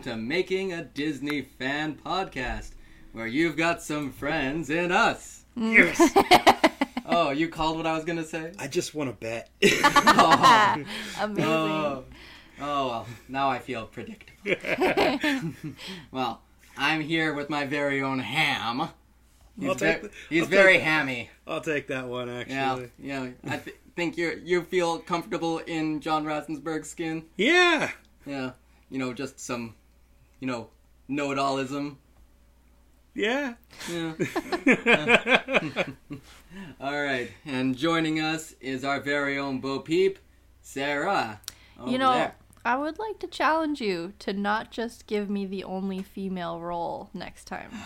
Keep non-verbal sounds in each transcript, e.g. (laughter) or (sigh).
Welcome to Making a Disney Fan Podcast, where you've got some friends and us. Yes. (laughs) Oh, you called what I was gonna say? I just want to bet. (laughs) Oh, (laughs) Amazing. oh, oh well, now I feel predictable. well, I'm here with my very own Ham. He's, I'll take ve- the- he's I'll very take- hammy. I'll take that one Yeah, actually. yeah. I th- think you you feel comfortable in John Ratzenberger's skin. Yeah. Yeah, you know, just some, you know, know-it-allism. Yeah. Yeah. (laughs) All right, and joining us is our very own Bo Peep, Sarah. you know, there. I would like to challenge you to not just give me the only female role next time. (gasps)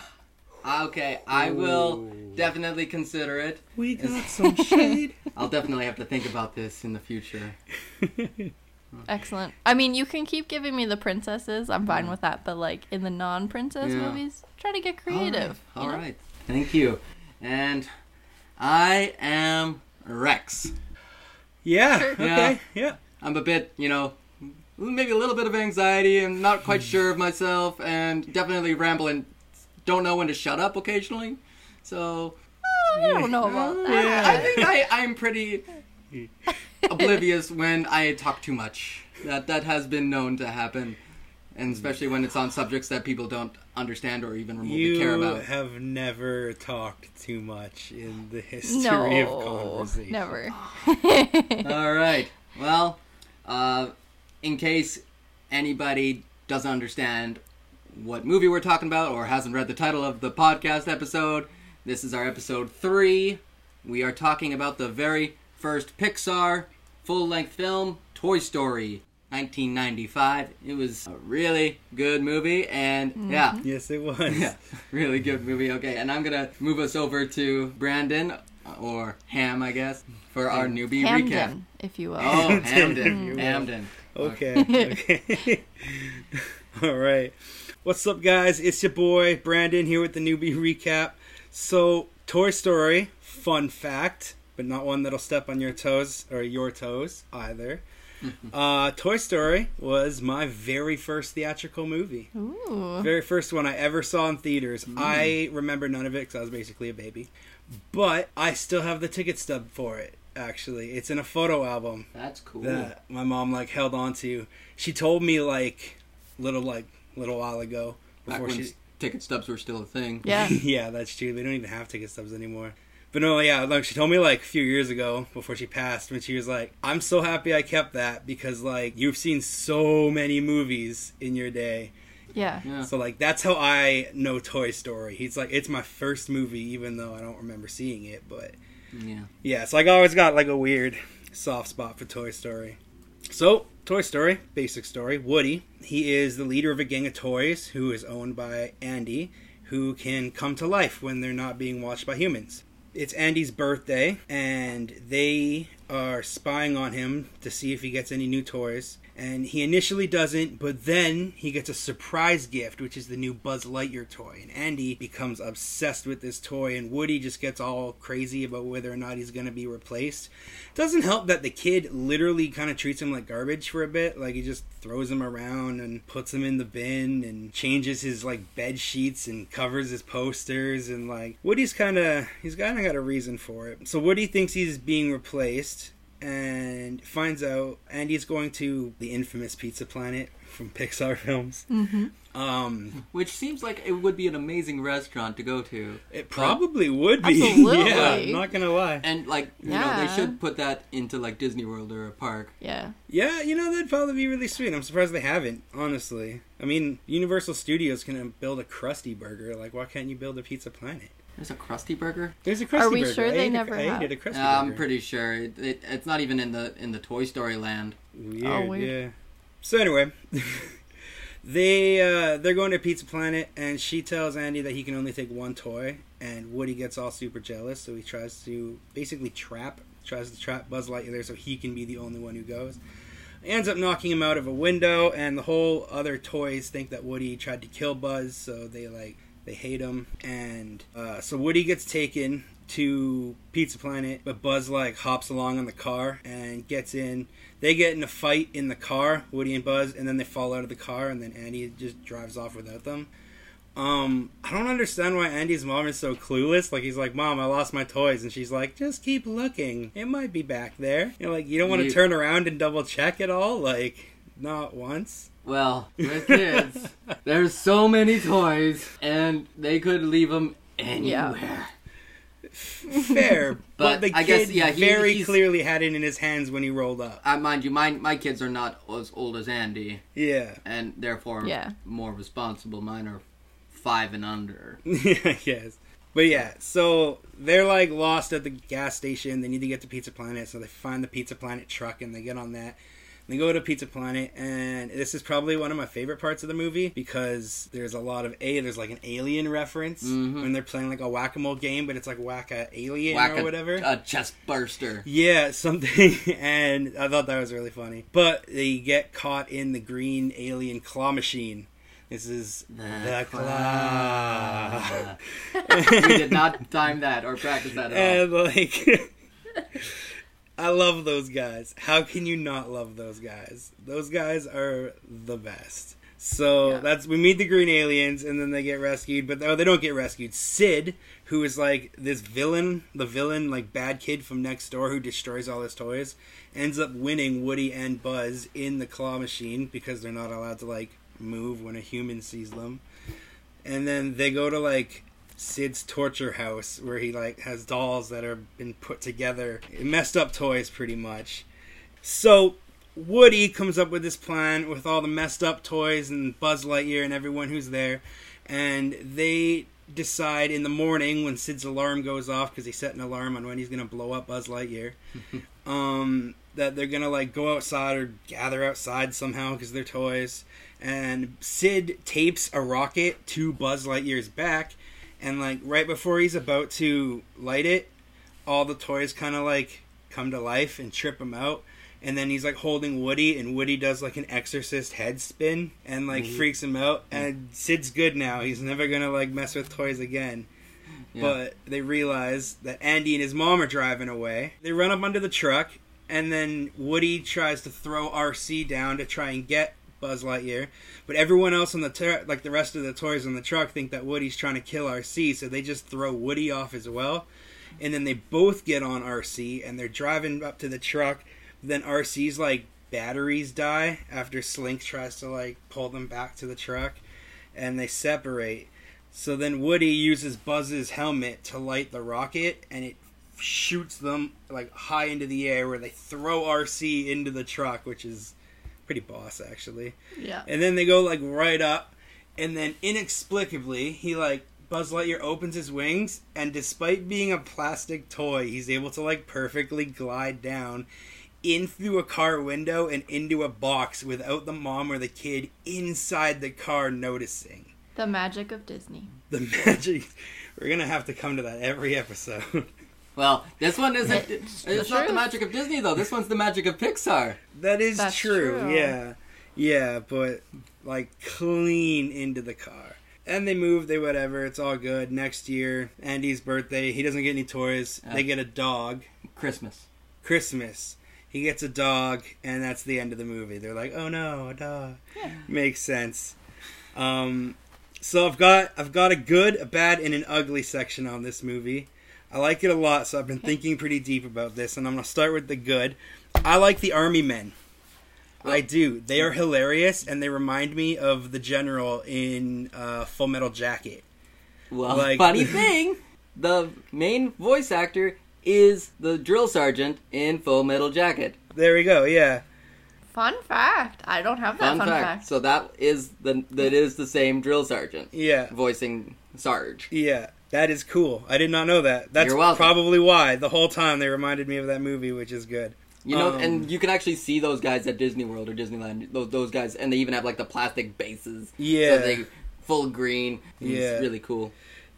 Okay, I will definitely consider it. we got some shade. (laughs) I'll definitely have to think about this in the future. (laughs) Excellent. I mean, you can keep giving me the princesses. I'm fine with that. But like in the non-princess Yeah. movies, try to get creative. All you right. know? All right. Thank you. And I am Rex. yeah. Sure. Okay. Yeah. I'm a bit, you know, maybe a little bit of anxiety and not quite hmm. sure of myself and definitely ramble and don't know when to shut up occasionally. So oh, I don't know about that. I think I, I'm pretty (laughs) oblivious when I talk too much. That that has been known to happen. And especially when it's on subjects that people don't understand or even remotely You care about. have never talked too much in the history of No, conversation. never. (laughs) All right. Well, uh, in case anybody doesn't understand what movie we're talking about or hasn't read the title of the podcast episode, this is our episode three. We are talking about the very first Pixar full length film, Toy Story. 1995. It was a really good movie, and mm-hmm. yeah, Yes, it (laughs) was. yeah, really good movie. Okay, and I'm gonna move us over to Brandon or Ham, I guess, for our newbie recap. If you will. Oh, (laughs) Hamden, Hamden. Hamden. Okay. (laughs) Okay. All right. What's up, guys? It's your boy Brandon here with the newbie recap. So, Toy Story, fun fact, but not one that'll step on your toes or your toes either. (laughs) uh, Toy Story was my very first theatrical movie. Ooh. Very first one I ever saw in theaters. I remember none of it because I was basically a baby. But I still have the ticket stub for it, actually. It's in a photo album That's cool. that my mom like held on to. She told me like little like little while ago Back before when she ticket stubs were still a thing. Yeah. (laughs) Yeah, that's true. They don't even have ticket stubs anymore. But no, yeah, like she told me like a few years ago before she passed when she was like, "I'm so happy I kept that because like you've seen so many movies in your day." Yeah. Yeah. So like that's how I know Toy Story. He's like it's my first movie even though I don't remember seeing it, but Yeah. yeah, so like I always got like a weird soft spot for Toy Story. So, Toy Story, basic story. Woody, he is the leader of a gang of toys who is owned by Andy, who can come to life when they're not being watched by humans. It's Andy's birthday, and they are spying on him to see if he gets any new toys. And he initially doesn't, but then he gets a surprise gift, which is the new Buzz Lightyear toy. And Andy becomes obsessed with this toy, and Woody just gets all crazy about whether or not he's going to be replaced. Doesn't help that the kid literally kind of treats him like garbage for a bit. Like he just throws him around and puts him in the bin and changes his like bed sheets and covers his posters and like Woody's kind of he's kind of got a reason for it. So Woody thinks he's being replaced and finds out Andy's going to the infamous Pizza Planet from Pixar (laughs) films. Mm-hmm. Um, Which seems like it would be an amazing restaurant to go to. it probably would be. (laughs) Absolutely. yeah, I'm not gonna lie. And like you know, they should put that into like Disney World or a park. Yeah. Yeah, you know that'd probably be really sweet. I'm surprised they haven't. Honestly, I mean, Universal Studios can build a Krusty Burger. Like, why can't you build a Pizza Planet? There's a Krusty Burger. There's a Krusty Burger. Are we Burger. sure I they ate a- never I have? ate a Krusty Uh, I'm pretty sure it, it, it's not even in the in the Toy Story land. weird. Oh, weird. Yeah. So anyway, (laughs) they uh, they're going to Pizza Planet, and she tells Andy that he can only take one toy, and Woody gets all super jealous, so he tries to basically trap tries to trap Buzz Lightyear there so he can be the only one who goes. Ends up knocking him out of a window, and the whole other toys think that Woody tried to kill Buzz, so they like they hate him, and uh, so Woody gets taken to Pizza Planet, but Buzz like hops along on the car and gets in. They get in a fight in the car, Woody and Buzz, and then they fall out of the car, and then Andy just drives off without them. Um, I don't understand why Andy's mom is so clueless. Like he's like, "Mom, I lost my toys," and she's like, "Just keep looking. It might be back there." You know, like you don't want to turn around and double check at all. Like not once. Well, with kids, (laughs) there's so many toys, and they could leave them anywhere. Fair, (laughs) but, But the I kid guess, yeah, he- very clearly had it in his hands when he rolled up. I mind you, my my kids are not as old as Andy, Yeah, and therefore Yeah. more responsible. Mine are five and under. (laughs) yes. But yeah, so they're like lost at the gas station. They need to get to Pizza Planet, so they find the Pizza Planet truck and they get on that. They go to Pizza Planet, and this is probably one of my favorite parts of the movie because there's a lot of a. There's like an alien reference Mhm. when they're playing like a whack a mole game, but it's like whack a alien Whack or a- whatever. A chest burster. Yeah, (laughs) something, and I thought that was really funny. But they get caught in the green alien claw machine. This is the, claw. (laughs) we did not time that or practice that at all. (laughs) and like, I love those guys. How can you not love those guys? Those guys are the best. So Yeah. that's we meet the green aliens, and then they get rescued. But oh, they don't get rescued. Sid, who is like this villain, the villain, like bad kid from next door who destroys all his toys, ends up winning Woody and Buzz in the claw machine because they're not allowed to like move when a human sees them. And then they go to like Sid's torture house where he like has dolls that are been put together, messed up toys pretty much. So Woody comes up with this plan with all the messed up toys and Buzz Lightyear and everyone who's there, and they decide in the morning when Sid's alarm goes off because he set an alarm on when he's gonna blow up Buzz Lightyear. (laughs) um, that they're gonna like go outside or gather outside somehow because they're toys. And Sid tapes a rocket to Buzz Lightyear's back, and like right before he's about to light it, all the toys kind of like come to life and trip him out. And then he's like holding Woody, and Woody does like an exorcist head spin and like mm-hmm. freaks him out. And Sid's good now. He's never gonna like mess with toys again. Yeah. But they realize that Andy and his mom are driving away. They run up under the truck, and then Woody tries to throw RC down to try and get Buzz Lightyear. But everyone else on the ter- like the rest of the toys on the truck think that Woody's trying to kill RC, so they just throw Woody off as well. And then they both get on RC, and they're driving up to the truck. Then RC's like batteries die after Slink tries to like pull them back to the truck, and they separate. So then Woody uses Buzz's helmet to light the rocket, and it shoots them like high into the air, where they throw RC into the truck, which is pretty boss actually. Yeah. And then they go like right up, and then inexplicably he like Buzz Lightyear opens his wings, and despite being a plastic toy, he's able to like perfectly glide down in through a car window and into a box without the mom or the kid inside the car noticing. The magic of Disney. The (laughs) magic. We're gonna have to come to that every episode. (laughs) Well, this one isn't. It's It's, not the magic of Disney though. This one's the magic of Pixar. that is That's true. true. Yeah, yeah, but like clean into the car. And they move. They whatever. It's all good. Next year, Andy's birthday. He doesn't get any toys. Yeah. They get a dog. Christmas. Christmas. He gets a dog, and that's the end of the movie. They're like, "Oh no, a dog." Makes sense. Um, so I've got I've got a good, a bad, and an ugly section on this movie. I like it a lot, so I've been thinking pretty deep about this, and I'm gonna start with the good. I like the army men. I do. They are hilarious, and they remind me of the general in uh, Full Metal Jacket. Well, Like- funny (laughs) thing, the main voice actor is the drill sergeant in Full Metal Jacket. There we go. Yeah. Fun fact. I don't have that Fun, fun, fact. fact. So that is the that is the same drill sergeant Yeah. voicing Sarge. Yeah, that is cool. I did not know that. That's You're probably why the whole time they reminded me of that movie, which is good. You know, Um, and you can actually see those guys at Disney World or Disneyland. Those those guys, and they even have like the plastic bases. Yeah. so they full green. It's Yeah. really cool.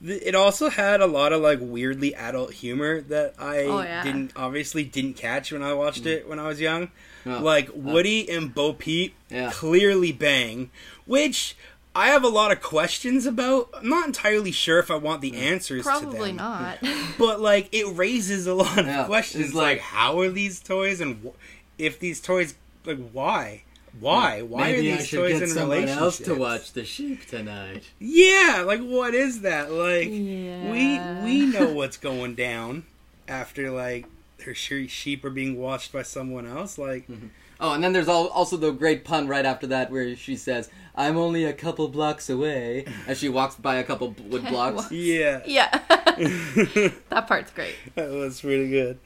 It also had a lot of like weirdly adult humor that I Oh, yeah. didn't obviously didn't catch when I watched it when I was young. Oh, Like Woody and Bo Peep Yeah. clearly bang, which I have a lot of questions about. I'm not entirely sure if I want the mm. answers to Probably not. (laughs) But like it raises a lot of Yeah, questions it's like, like- how are these toys and wh- if these toys like why? Why? Why Maybe are I these should toys get in someone else to watch the sheep tonight. Yeah, like what is that? Like Yeah. we we know (laughs) what's going down after like her sheep are being watched by someone else. Like mm-hmm. Oh, and then there's al- also the great pun right after that where she says, "I'm only a couple blocks away," as she walks by a couple wood (laughs) blocks. yeah, yeah. (laughs) (laughs) that part's great. that was pretty good.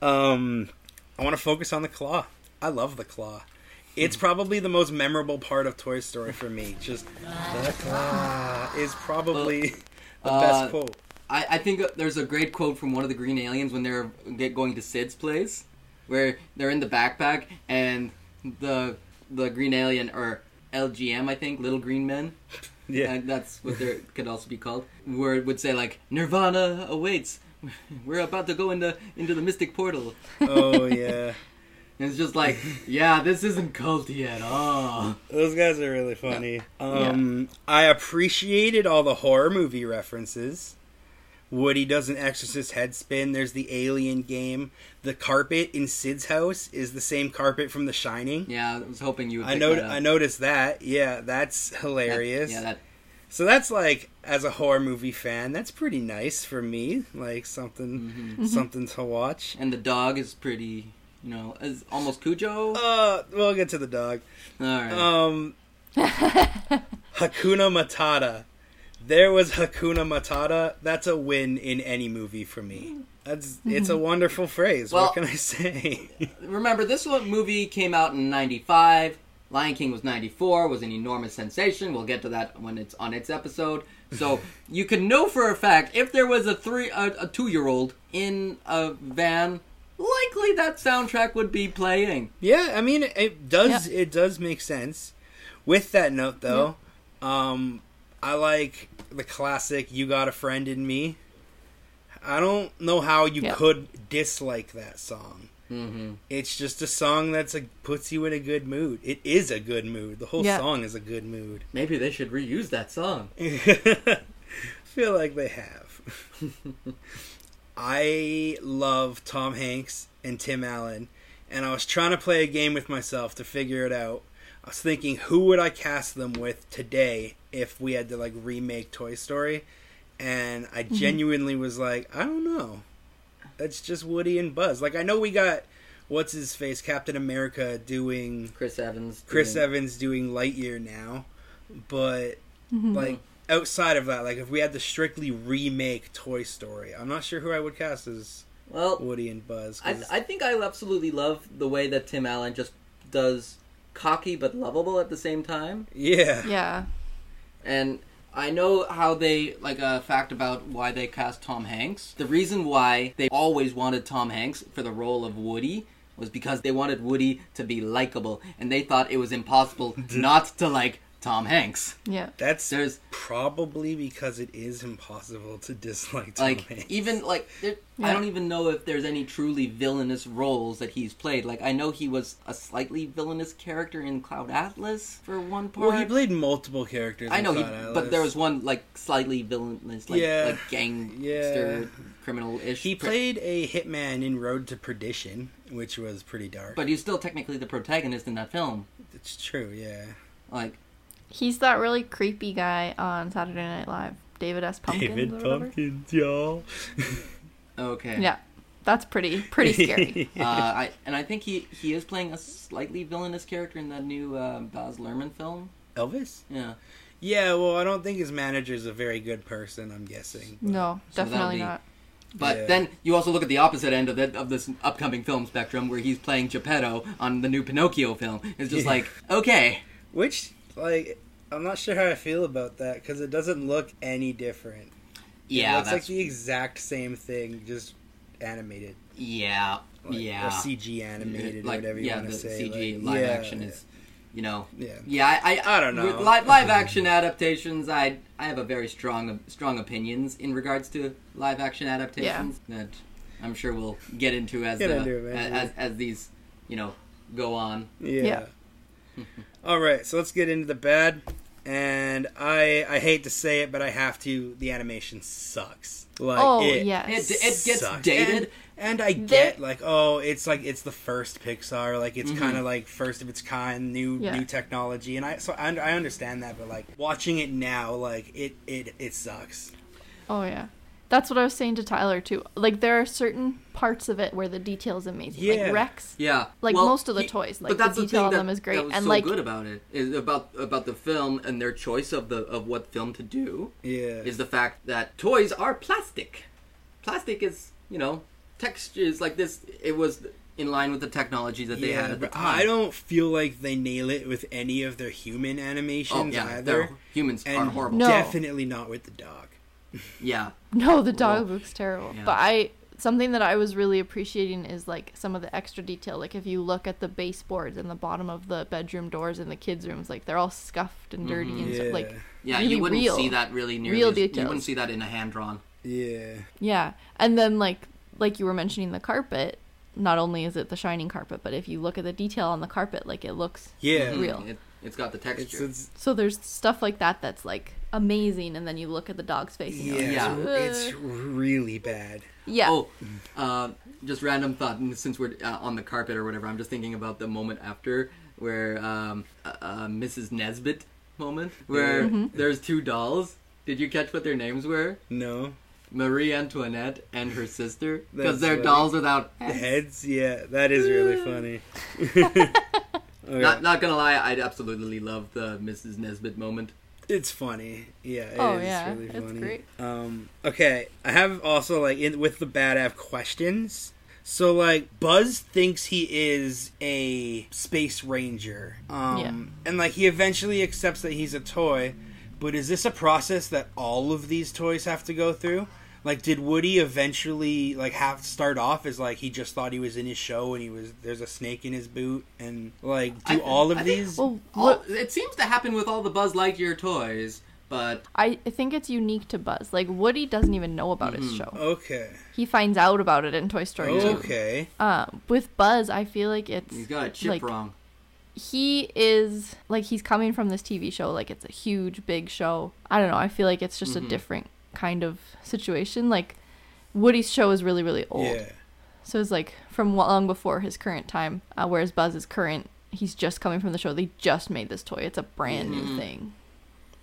Um, I want to focus on the claw. I love the claw. It's probably the most memorable part of Toy Story for me. Just the claw is probably the uh, best quote. I, I think there's a great quote from one of the Green Aliens when they're get going to Sid's place, where they're in the backpack and the the Green Alien or LGM I think Little Green Men, (laughs) Yeah, and that's what they could also be called, where it would say like Nirvana awaits. (laughs) We're about to go into into the Mystic Portal. oh (laughs) yeah. And it's just like, yeah, this isn't culty at all. Those guys are really funny. Um, I appreciated all the horror movie references. Woody does an exorcist head spin. There's the alien game. The carpet in Sid's house is the same carpet from The Shining. Yeah, I was hoping you would. I know. I noticed that. Yeah, that's That- hilarious. yeah, that So that's like, as a horror movie fan, that's pretty nice for me. Like something, Mm-hmm. something to watch. and the dog is pretty, you know, is almost Cujo. Uh, we'll get to the dog. All right. Um, (laughs) Hakuna Matata. There was Hakuna Matata. That's a win in any movie for me. That's it's a wonderful phrase. Well- what can I say? (laughs) Remember, this movie came out in '95. Lion King was '94. Was an enormous sensation. We'll get to that when it's on its episode. So (laughs) you can know for a fact if there was a three, a, a two-year-old in a van, likely that soundtrack would be playing. yeah, I mean it does it does make sense. With that note though, um I like the classic You Got a Friend in Me. I don't know how you Yeah. could dislike that song. Mm-hmm. It's just a song that's a puts you in a good mood. It is a good mood. The whole Yeah. song is a good mood. Maybe they should reuse that song. (laughs) feel like they have. (laughs) I love Tom Hanks and Tim Allen, and I was trying to play a game with myself to figure it out. I was thinking, who would I cast them with today if we had to like remake Toy Story? And I genuinely was like, I don't know. That's just Woody and Buzz. Like I know we got what's his face, Captain America doing Chris Evans. Chris doing- Evans doing Lightyear now, but Mm-hmm. like outside of that, like if we had to strictly remake Toy Story, I'm not sure who I would cast as Well, Woody and Buzz. I, 'cause- I think I absolutely love the way that Tim Allen just does cocky but lovable at the same time. yeah, Yeah. And I know how they like a fact about why they cast Tom Hanks. The reason why they always wanted Tom Hanks for the role of Woody was because they wanted Woody to be likable, and they thought it was impossible (laughs) not to like Tom Hanks. Yeah. that's There's probably because it is impossible to dislike Tom like Hanks. even like there, I don't even know if there's any truly villainous roles that he's played. Like I know he was a slightly villainous character in Cloud Atlas for one part. well, he played multiple characters. I in know he, Cloud but there was one like slightly villainous, like Yeah. like gangster, Yeah. criminal-ish. He pr- played a hitman in Road to Perdition, which was pretty dark. but he's still technically the protagonist in that film. it's true, yeah. Like He's that really creepy guy on Saturday Night Live. David S. Pumpkins or whatever. y'all. okay, Yeah. That's pretty pretty scary. (laughs) Uh, I and I think he he is playing a slightly villainous character in that new uh, Baz Luhrmann film. Elvis? Yeah. Yeah, well, I don't think his manager is a very good person. I'm guessing. but- No, So definitely be- not. But Yeah. then you also look at the opposite end of the, of this upcoming film spectrum, where he's playing Geppetto on the new Pinocchio film. It's just Yeah. like, okay, Which, like, I'm not sure how I feel about that because it doesn't look any different. yeah, it's like the exact same thing, just animated. yeah. like, Yeah. or CG animated, like or whatever you yeah, want to say. CG like, live yeah, action is, you know, Yeah. yeah. I I, I don't know. With live, live (laughs) action adaptations, I I have a very strong strong opinions in regards to live action adaptations that I'm sure we'll get into as Get the, into it, man. as as these you know go on. Yeah. (laughs) Yeah. All right, so let's get into the bad. And I I hate to say it, but I have to. The animation sucks. Like Oh, it, yes. It it gets sucks. dated. And, and I get like, oh, it's like it's the first Pixar, like it's Mhm. kind of like first of its kind, new Yeah. new technology, and I so I, I understand that, but like watching it now, like it it it sucks. Oh yeah. That's what I was saying to Tyler too. Like there are certain parts of it where the detail is amazing. Yeah. Like Rex. Yeah, Like Well, most of the he- toys, like, but the that's detail thing on that- them is great, That was and, so like- good about it is about about the film and their choice of the of what film to do Yeah, is the fact that toys are plastic. Plastic is you know textures like this. It was in line with the technology that they yeah, had at the time. I don't feel like they nail it with any of their human Oh animations yeah, either, they're- humans and are horrible. No. definitely not with the dog. Yeah, (laughs) No, the dog Well, looks terrible. yeah. But I something that I was really appreciating is like some of the extra detail. Like if you look at the baseboards and the bottom of the bedroom doors in the kids' rooms, like they're all scuffed and dirty and Yeah, mm-hmm. stuff. Like yeah. Really you wouldn't real. see that really nearly. Real as- You wouldn't see that in a hand drawn. yeah, yeah, and then like like you were mentioning the carpet. Not only is it the shining carpet, but if you look at the detail on the carpet, like it looks yeah. Mm-hmm. Real. It, it's got the It's, texture. it's So there's stuff like that that's like amazing, and then you look at the dog's face. And yeah, you're like, Yeah. it's, it's really bad. yeah. Oh, uh, just random thought. and Since we're uh, on the carpet or whatever, I'm just thinking about the moment after where um, uh, uh, Mrs. Nesbit moment where Mm-hmm. there's two dolls. Did you catch what their names were? No, Marie Antoinette and her sister, because they're funny. dolls without heads. heads. Yeah, that is really funny. (laughs) (laughs) Okay. Not, not gonna lie, I absolutely love the Mrs. Nesbit moment. It's funny. Yeah, it is Oh, yeah, really it's funny. great. Um, okay, I have also like in with the bad have questions. So like Buzz thinks he is a space ranger. Um Yeah. and like he eventually accepts that he's a toy, but is this a process that all of these toys have to go through? Like did Woody eventually like have to start off as like he just thought he was in his show and he was there's a snake in his boot and like do I- all of I think- these Well, All, what, it seems to happen with all the Buzz Lightyear toys, but I I think it's unique to Buzz. Like Woody doesn't even know about his Mhm. show. Okay. He finds out about it in Toy Story 2. Okay. Uh, with Buzz, I feel like it's he's got a chip like wrong. he is like he's coming from this TV show. Like it's a huge, big show. I don't know. I feel like it's just Mhm. a different kind of situation. Like Woody's show is really, really old. Yeah. So it's like from long before his current time. Uh, whereas Buzz is current. He's just coming from the show. They just made this toy. It's a brand Mhm. new thing.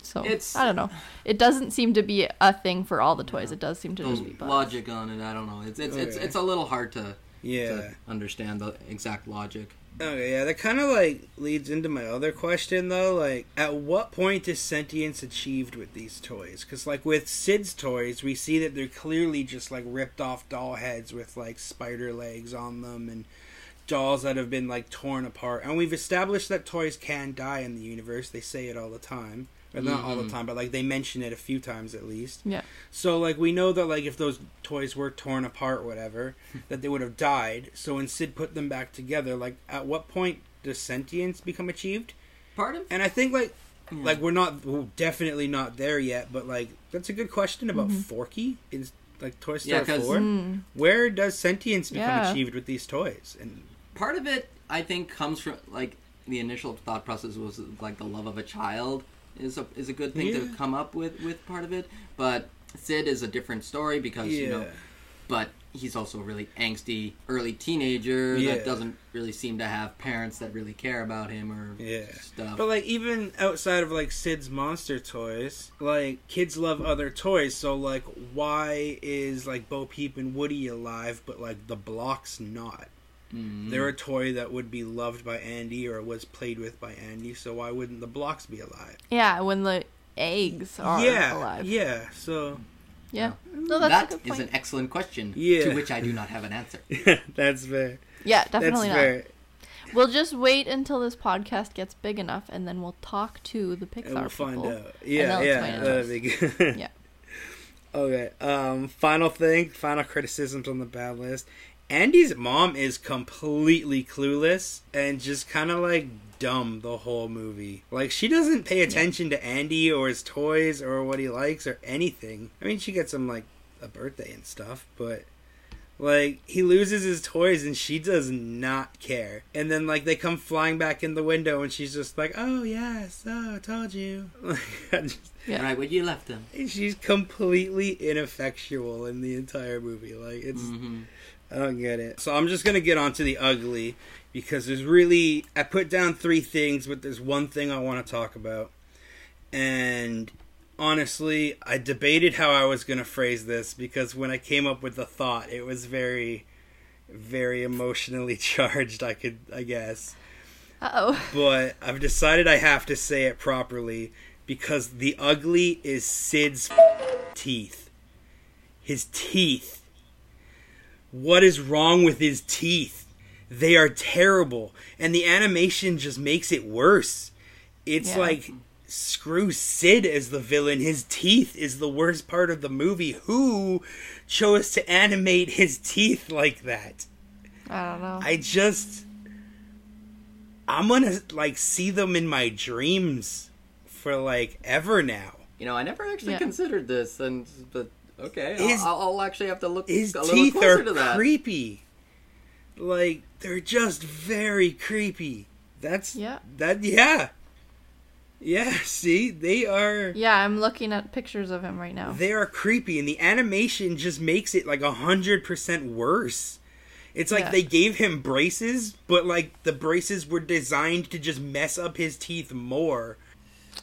So It's- I don't know. It doesn't seem to be a thing for all the toys. It does seem to just be Buzz. logic on it, I don't know. It's it's it's, Okay. it's a little hard to Yeah. to understand the exact logic. Okay, yeah, that kind of like leads into my other question though. Like, at what point is sentience achieved with these toys? Because, like, with Sid's toys, we see that they're clearly just like ripped off doll heads with like spider legs on them and dolls that have been like torn apart. And we've established that toys can die in the universe. They say it all the time. Or not all the Mhm. time, but like they mention it a few times at least. Yeah. So like we know that like if those toys were torn apart, whatever, (laughs) that they would have died. So when Sid put them back together, like at what point does sentience become achieved? Part of And I think like Yeah. like we're not we're definitely not there yet, but like that's a good question about Mm-hmm. Forky in like Toy Yeah, Four. Mm. Where does sentience become Yeah. achieved with these toys? And part of it I think comes from like the initial thought process was like the love of a child is a is a good thing to come up with with part of it, but Sid is a different story because you know, but he's also a really angsty early teenager Yeah. that doesn't really seem to have parents that really care about him or Yeah. stuff. But like even outside of like Sid's monster toys, like kids love other toys. So like, why is like Bo Peep and Woody alive, but like the blocks not? Mm. They're a toy that would be loved by Andy or was played with by Andy. So why wouldn't the blocks be alive? Yeah, when the eggs are yeah, alive. yeah. So Yeah. No, that's That a good is an excellent question Yeah. to which I do not have an answer. (laughs) that's fair. yeah, That's definitely not. fair. We'll just wait until this podcast gets big enough, and then we'll talk to the Pixar And we'll find out. Yeah, yeah, explain that'd be good. Yeah. (laughs) Okay. Um. Final thing. Final criticisms on the bad list. Andy's mom is completely clueless and just kind of like dumb the whole movie. Like she doesn't pay attention to Andy or his toys or what he likes or anything. I mean, she gets him like a birthday and stuff, but like he loses his toys and she does not care. And then like they come flying back in the window and she's just like, "Oh yes, oh I told you." (laughs) Like, I just, Yeah. Right where you left him. she's completely ineffectual in the entire movie. Like it's hmm I don't get it. So I'm just gonna get onto the ugly because there's really I put down three things, but there's one thing I want to talk about. And honestly, I debated how I was gonna phrase this because when I came up with the thought, it was very, very emotionally (laughs) charged. I could, I guess, Uh oh. but I've decided I have to say it properly because the ugly is Sid's (laughs) teeth. His teeth. What is wrong with his teeth? They are terrible, and the animation just makes it worse. It's Yeah. like screw Sid as the villain. His teeth is the worst part of the movie. Who chose to animate his teeth like that? I don't know. I just I'm gonna like see them in my dreams for like ever now. You know, I never actually Yeah. considered this, and but okay, His- I'll, I'll actually have to look His a little teeth closer are to that. creepy. Like they're just very creepy. That's Yeah. That yeah. Yeah, see, they are yeah, I'm looking at pictures of him right now. they are creepy and the animation just makes it like a hundred percent worse. It's like Yeah. they gave him braces, but like the braces were designed to just mess up his teeth more.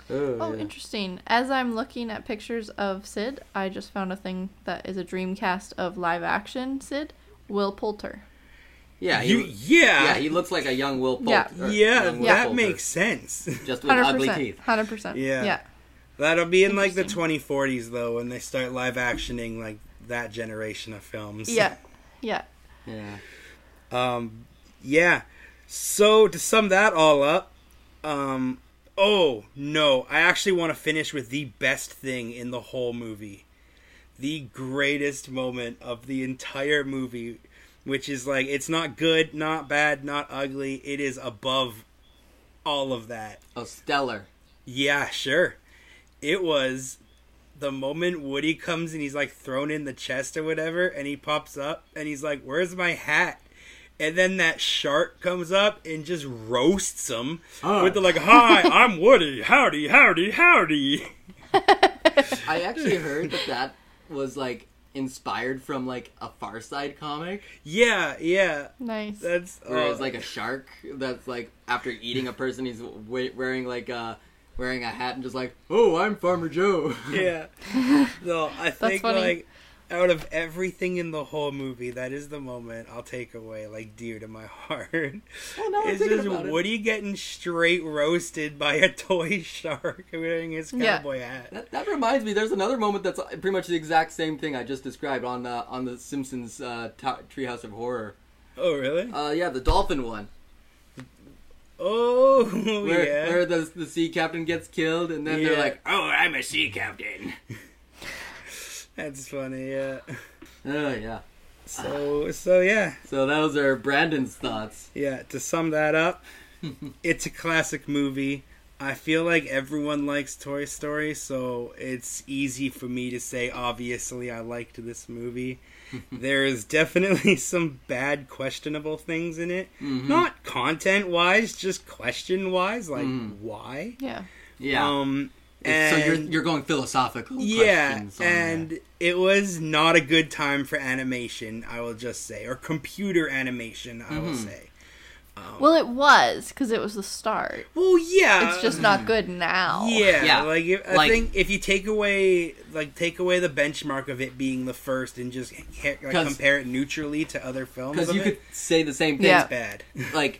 Oh, yeah. interesting. As I'm looking at pictures of Sid, I just found a thing that is a Dreamcast of live action Sid, Will Poulter. yeah, he, You, yeah, yeah, he looks like a young Will Poulter. Yeah. yeah, Will that Poulter, makes sense. just with Hundred ugly teeth. Hundred percent. Yeah. Yeah. That'll be in like the 2040s though, when they start live actioning like that generation of films. Yeah. Yeah. Yeah, Um, yeah. So to sum that all up, um, oh no, I actually want to finish with the best thing in the whole movie, the greatest moment of the entire movie, which is like it's not good, not bad, not ugly. It is above all of that. oh stellar. Yeah, sure. It was the moment Woody comes and he's like thrown in the chest or whatever, and he pops up and he's like, "Where's my hat?" And then that shark comes up and just roasts him Hi. with the like, "Hi, (laughs) I'm Woody. Howdy, howdy, howdy." I actually heard that that was like inspired from like a Far Side comic, Yeah, yeah. Nice. That's where it's uh, like a shark that's like after eating a person, he's wearing like uh wearing a hat and just like, oh, I'm Farmer Joe. yeah. (laughs) No, I think funny. like out of everything in the whole movie, that is the moment I'll take away like dear to my (laughs) heart. Now I'm it's just about it. Woody getting straight roasted by a (laughs) toy shark (laughs) wearing his Yeah. cowboy hat. That, that reminds me. There's another moment that's pretty much the exact same thing I just described on uh, on the Simpsons uh, ta- Treehouse of Horror. Oh really? Uh, yeah, the dolphin one, oh where yeah. where the the sea captain gets killed, and then they're like, "Oh, I'm a sea captain." That's funny. Yeah. Oh yeah. So so yeah So those are Brandon's thoughts. yeah. To sum that up, (laughs) it's a classic movie. I feel like everyone likes Toy Story, so it's easy for me to say. Obviously, I liked this movie. (laughs) there is definitely (laughs) some bad, questionable things in it. Mhm. Not content wise, just question wise. Like Mhm. why? Yeah. Yeah. Um. It's- so you're you're going philosophical. yeah, questions and there. it was not a good time for animation. I will just say, or computer animation. I will Mhm. say. Well, it was because it was the start. Well, yeah, It's just not good now. Yeah, Yeah, like if, I like- think if you take away like take away the benchmark of it being the first and just ca- like, 'Cause- compare it neutrally to other films, because you it, could say the same thing. Yeah. it's bad. Like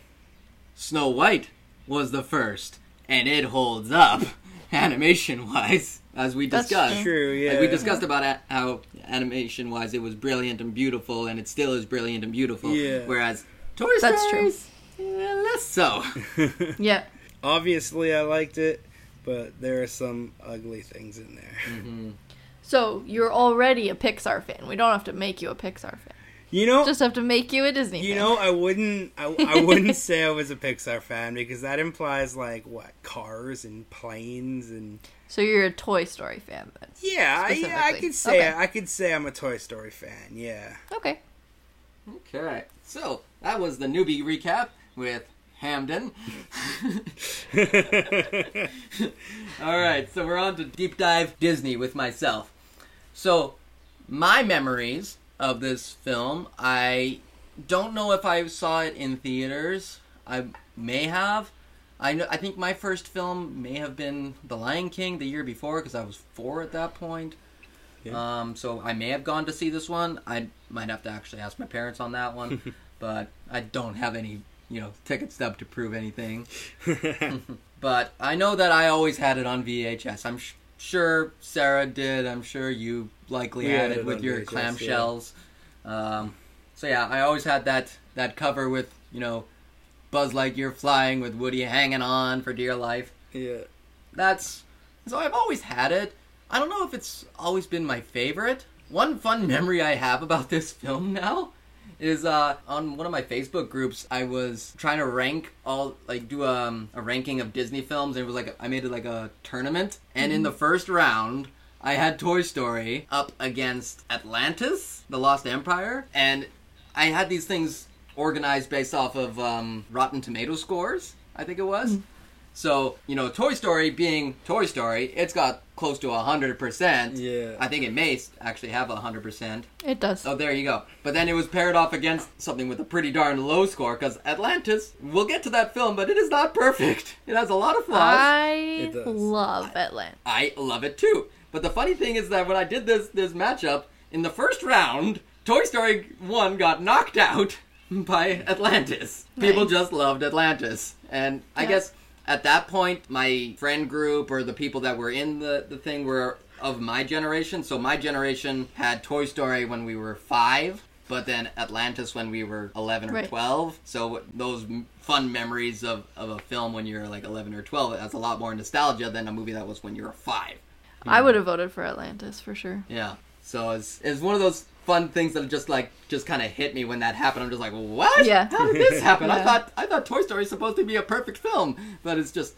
Snow White was the first, and it holds up (laughs) animation wise, as we discussed. That's discussed. True, yeah. Like we discussed about a- how animation wise it was brilliant and beautiful, and it still is brilliant and beautiful. Yeah. Whereas Toy Story, That's true. Story's eh, less so. (laughs) Yeah. Obviously, I liked it, but there are some ugly things in there. Mm-hmm. So you're already a Pixar fan. We don't have to make you a Pixar fan. You know, Just have to make you a Disney. you fan. know, I wouldn't, I, I wouldn't (laughs) say I was a Pixar fan because that implies like what cars and planes and So you're a Toy Story fan then? yeah, I, yeah, I could say Okay. I could say I'm a Toy Story fan. Yeah. Okay. Okay, so that was the newbie recap with Hamden. (laughs) All right, so we're on to deep dive Disney with myself. So, my memories of this film, I don't know if I saw it in theaters. I may have. I know. I think my first film may have been The Lion King the year before because I was four at that point. Yeah. Um, so I may have gone to see this one. I might have to actually ask my parents on that one, (laughs) but I don't have any, you know, ticket stub to prove anything. (laughs) (laughs) But I know that I always had it on VHS. I'm sh- sure Sarah did. I'm sure you likely We had it it with your VHS, clamshells. Um, so yeah, I always had that that cover with you know Buzz Lightyear flying with Woody hanging on for dear life. yeah. That's so I've always had it. I don't know if it's always been my favorite. One fun memory I have about this film now is uh, on one of my Facebook groups. I was trying to rank all like do um, a ranking of Disney films, and it was like I made it like a tournament. And in the first round, I had Toy Story up against Atlantis, The Lost Empire, and I had these things organized based off of um, Rotten Tomato scores. I think it was. So, you know, Toy Story being Toy Story, it's got close to 100%. Yeah. I think it may actually have 100%. It does. Oh, there you go. But then it was paired off against something with a pretty darn low score because Atlantis, we'll get to that film, but it is not perfect. (laughs) It has a lot of flaws. I It does. love Atlanta. I love it too. But the funny thing is that when I did this this matchup in the first round, Toy Story 1 got knocked (laughs) out by Atlantis. People just loved Atlantis. And I Yeah. guess at that point my friend group or the people that were in the the thing were of my generation. So my generation had Toy Story when we were 5. But then Atlantis when we were 11 or Right. 12. So those fun memories of, of a film when you're like 11 or 12, that's a lot more nostalgia than a movie that was when you were 5. I hmm. would have voted for Atlantis for sure. Yeah. So it's it's one of those fun things that just like just kind of hit me when that happened. I'm just like, what? Yeah. How did this happen? I (laughs) thought I thought Toy Story is supposed to be a perfect film, but it's just.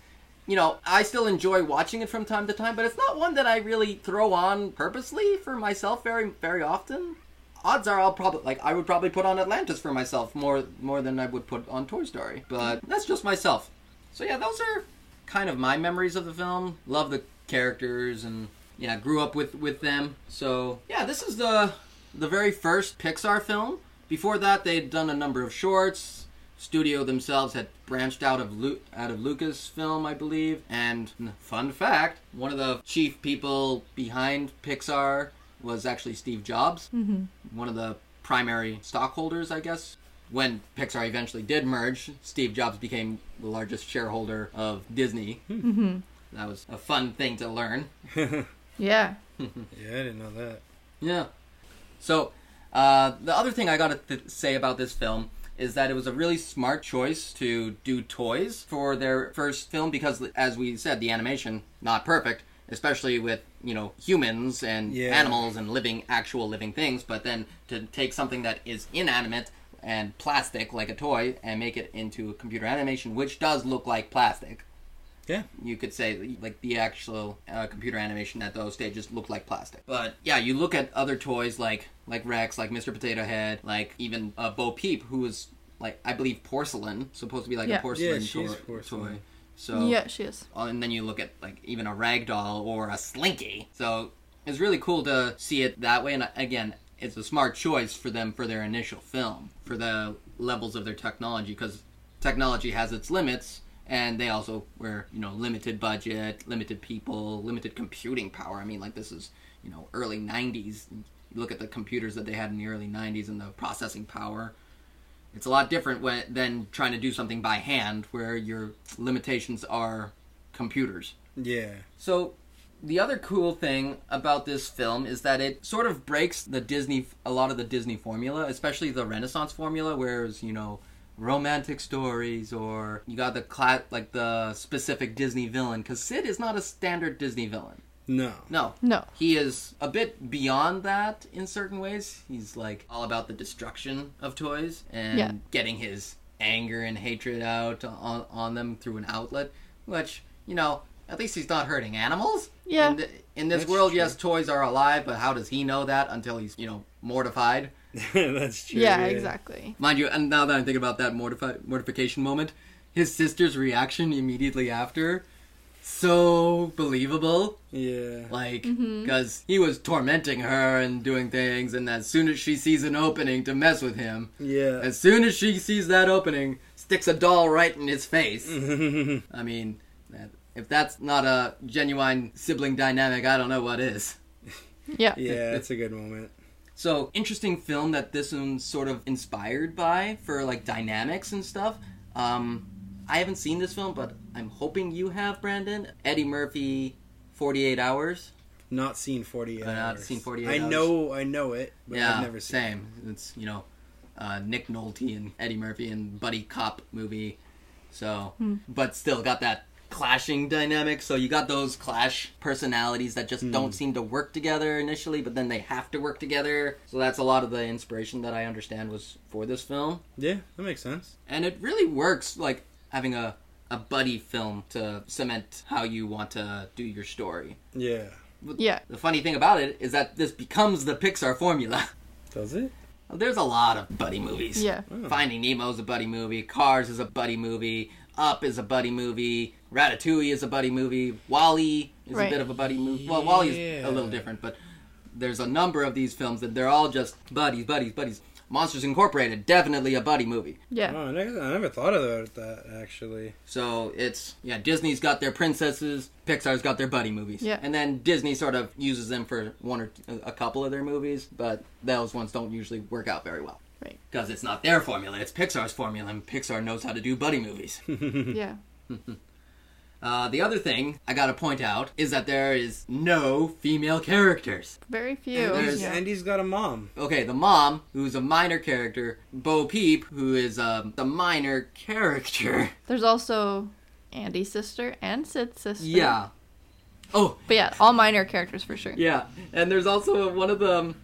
You know, I still enjoy watching it from time to time, but it's not one that I really throw on purposely for myself very, very often. Odds are, I'll probably like I would probably put on Atlantis for myself more, more than I would put on Toy Story. But that's just myself. So yeah, those are kind of my memories of the film. Love the characters and yeah, grew up with with them. So yeah, this is the the very first Pixar film. Before that, they'd done a number of shorts. Studio themselves had branched out of Lu- out of Lucasfilm, I believe. And fun fact, one of the chief people behind Pixar was actually Steve Jobs, mm-hmm. one of the primary stockholders, I guess. When Pixar eventually did merge, Steve Jobs became the largest shareholder of Disney. Mm-hmm. That was a fun thing to learn. (laughs) Yeah. (laughs) Yeah, I didn't know that. Yeah. So, uh, the other thing I gotta th- say about this film is that it was a really smart choice to do toys for their first film because, as we said, the animation not perfect, especially with you know humans and Yeah. animals and living actual living things. But then to take something that is inanimate and plastic like a toy and make it into a computer animation, which does look like plastic Yeah. you could say like the actual uh, computer animation at those stages looked like plastic. But yeah, you look at other toys like like Rex, like Mr. Potato Head, like even uh, Bo Peep, who was like I believe porcelain, supposed to be like Yeah. a porcelain Yeah, she's to- porcelain. toy. So yeah, she is. uh, and then you look at like even a rag doll or a slinky. So it's really cool to see it that way. And uh, again, it's a smart choice for them for their initial film for the levels of their technology because technology has its limits. And they also were, you know, limited budget, limited people, limited computing power. I mean, like this is, you know, early '90s. You look at the computers that they had in the early '90s and the processing power it's a lot different when, than trying to do something by hand where your limitations are computers. Yeah. So the other cool thing about this film is that it sort of breaks the Disney a lot of the Disney formula, especially the Renaissance formula whereas, you know, romantic stories or you got the cla- like the specific Disney villain cuz Sid is not a standard Disney villain. No. No. No. He is a bit beyond that in certain ways. He's like all about the destruction of toys and Yeah. getting his anger and hatred out on, on them through an outlet, which, you know, at least he's not hurting animals. Yeah. In, th- in this That's world, true. yes, toys are alive, but how does he know that until he's, you know, mortified? (laughs) That's true. Yeah, exactly. Mind you, and now that I'm thinking about that mortifi- mortification moment, his sister's reaction immediately after, so believable. Yeah. Like, Mm-hmm. because he was tormenting her and doing things, and as soon as she sees an opening to mess with him, Yeah. as soon as she sees that opening, sticks a doll right in his face. (laughs) I mean, that, if that's not a genuine sibling dynamic, I don't know what is. Yeah. yeah, that's a good moment. So interesting film that this one's sort of inspired by for like dynamics and stuff. Um, I haven't seen this film, but I'm hoping you have, Brandon. Eddie Murphy, Forty Eight Hours. Not seen 48 Uh, not hours. seen 48 I hours. know I know it, but yeah, I've never seen it. same. It's you know, uh, Nick Nolte and Eddie Murphy and buddy cop movie. So, but still got that clashing dynamic. So you got those clash personalities that just don't hmm. seem to work together initially, but then they have to work together. So that's a lot of the inspiration that I understand was for this film. Yeah, that makes sense. and it really works. Like having a a buddy film to cement how you want to do your story. Yeah. Yeah. The funny thing about it is that this becomes the Pixar formula. (laughs) Does it? There's a lot of buddy movies. Yeah. Oh. Finding Nemo's a buddy movie. Cars is a buddy movie. Up is a buddy movie. Ratatouille is a buddy movie. WALL-E is Right. a bit of a buddy movie. Well, WALL-E's Yeah. a little different, but there's a number of these films that they're all just buddies, buddies, buddies. Monsters Incorporated, definitely a buddy movie. Yeah. Oh, I never, I never thought about that actually. So it's yeah, Disney's got their princesses, Pixar's got their buddy movies, Yeah. and then Disney sort of uses them for one or t- a couple of their movies, but those ones don't usually work out very well. Right. Because it's not their formula, it's Pixar's formula, and Pixar knows how to do buddy movies. (laughs) (laughs) Yeah. (laughs) uh, the other thing I gotta point out is that there is no female characters. Very few. there's- Yeah. Andy's got a mom. Okay, the mom, who's a minor character, Bo Peep, who is um, the minor character. There's also Andy's sister and Sid's sister. Yeah. Oh, But yeah, all minor characters for sure. Yeah, and there's also one of them.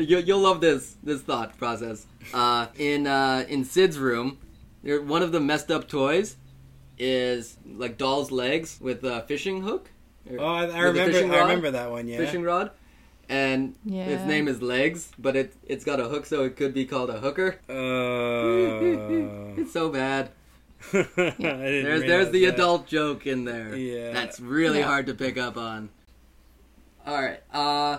You, you'll love this this thought process. Uh, in uh, in Sid's room, there, one of the messed up toys is like doll's legs with a fishing hook. Oh, I, I remember. I remember that one. Yeah. Fishing rod, and its name is Legs, but it it's got a hook, so it could be called a hooker. Oh. (laughs) It's so bad. (laughs) I There's there's the that. adult joke in there. Yeah. That's really Yeah. hard to pick up on. All right. Uh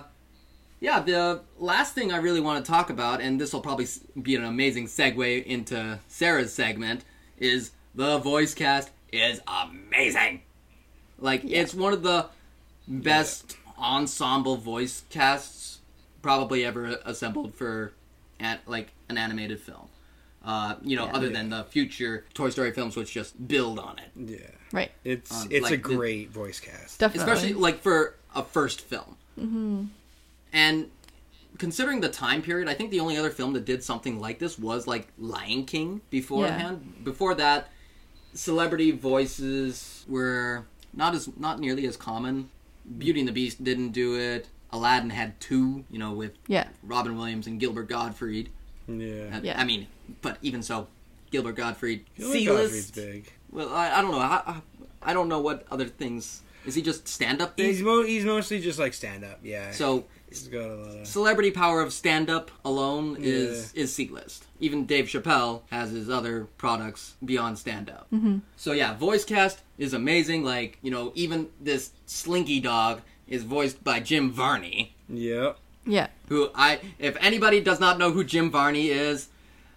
yeah, the last thing I really want to talk about and this will probably be an amazing segue into Sarah's segment is the voice cast is amazing. Like it's one of the best ensemble voice casts probably ever assembled for at like an animated film. Uh, you know, Yeah. other Yeah. than the future Toy Story films, which just build on it. Yeah. Right. It's Um, it's like a the- great voice cast. Definitely. especially like for a first film. Mm-hmm. And considering the time period, I think the only other film that did something like this was like Lion King beforehand. Before that, celebrity voices were not as not nearly as common. Beauty and the Beast didn't do it. Aladdin had two, you know, with yeah. Robin Williams and Gilbert Gottfried. Yeah. Uh, Yeah. I mean, but even so, Gilbert Gottfried, Gilbert C-list. Gottfried's big. Well, I, I don't know. I, I, I don't know what other things. Is he just stand up big? He's mo- he's mostly just like stand up. Yeah. So he's got a lot of. celebrity power of stand up alone is is C list. Even Dave Chappelle has his other products beyond stand up. Mm-hmm. So yeah, voice cast is amazing. Like you know, even this Slinky Dog is voiced by Jim Varney, Yep. Yeah. who I if anybody does not know who Jim Varney is,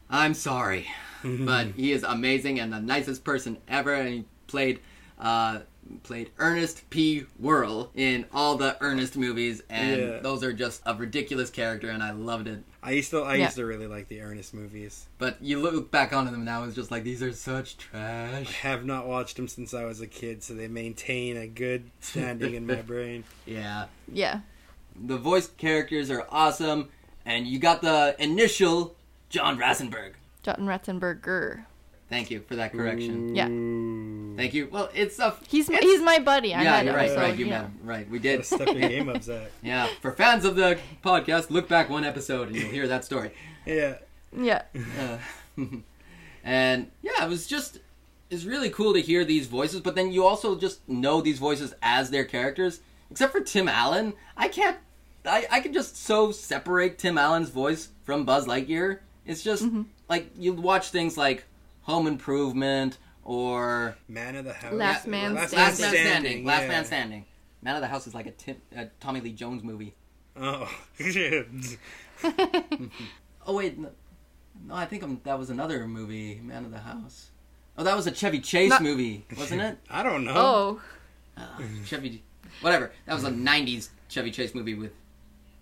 I'm sorry, (laughs) but he is amazing and the nicest person ever, and he played. Uh, played Ernest P. Worrell in all the Ernest movies, and Yeah. those are just a ridiculous character, and I loved it. I used to I Yeah. used to really like the Ernest movies. But you look back on them now, it's just like these are such trash. I have not watched them since I was a kid, so they maintain a good (laughs) standing in my brain. Yeah, Yeah. the voice characters are awesome, and you got the initial John Rassenberg. John Ratzenberger. Thank you for that correction. Yeah. Thank you. Well, it's a He's it's- he's my buddy. I yeah, met you're him, right, so, right. You yeah. met him, right? We did. step your (laughs) game up, Zach. Yeah, for fans of the podcast, look back one episode and you'll hear that story. Yeah. Yeah. Uh, (laughs) and yeah, it was just it's really cool to hear these voices, but then you also just know these voices as their characters. Except for Tim Allen, I can't. I I can just so separate Tim Allen's voice from Buzz Lightyear. It's just like you watch things like Home Improvement or Man of the house. Last Man Last Standing. Man Standing. Last yeah. Man Standing. Man of the House is like a, Tim, a Tommy Lee Jones movie. Oh. (laughs) (laughs) Oh wait, no, no I think I'm, that was another movie, Man of the House. Oh, that was a Chevy Chase Not- movie, (laughs) wasn't it? I don't know. Oh. Uh, Chevy, whatever. That was a '90s Chevy Chase movie with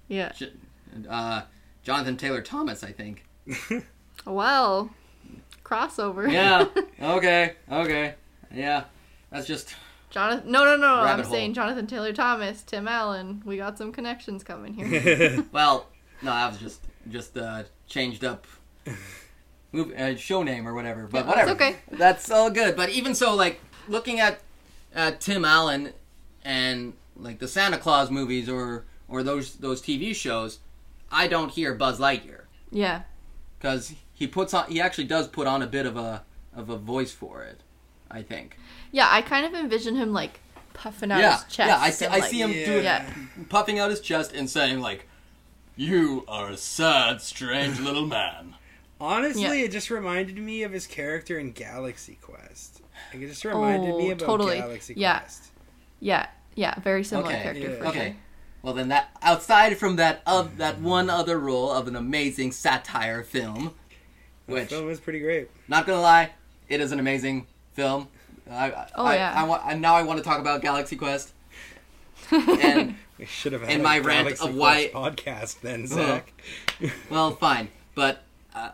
Yeah. Uh, Jonathan Taylor Thomas, I think. Well. Crossover. Yeah. (laughs) okay. Okay. Yeah. That's just Jonathan. No, no, no. I'm Rabbit hole. saying Jonathan Taylor Thomas, Tim Allen. We got some connections coming here. (laughs) well. No, that was just just uh, changed up movie uh, show name or whatever. But Yeah, whatever. that's okay. That's all good. But even so, like looking at at Tim Allen and like the Santa Claus movies or or those those TV shows, I don't hear Buzz Lightyear yeah. because he puts on he actually does put on a bit of a of a voice for it. I think. Yeah, I kind of envision him like puffing out Yeah, his chest. yeah, I see- and, I like- see him Yeah. do- Yeah. puffing out his chest and saying like, "You are a sad, strange (laughs) little man." Honestly, Yeah. it just reminded me of his character in Galaxy Quest. Like, it just reminded oh, me Oh, about totally. Galaxy Yeah. Quest. Yeah. Yeah. Very similar Okay, character yeah. for Okay. sure. Well, then that outside from that of that one other role of an amazing satire film, That which film was pretty great. not gonna lie, it is an amazing film. I, I, Oh, I, yeah. I, want, and now I want to talk about Galaxy Quest. (laughs) and We should have had In a my rant Galaxy of Quest why- podcast then, Zach. well, fine, but uh,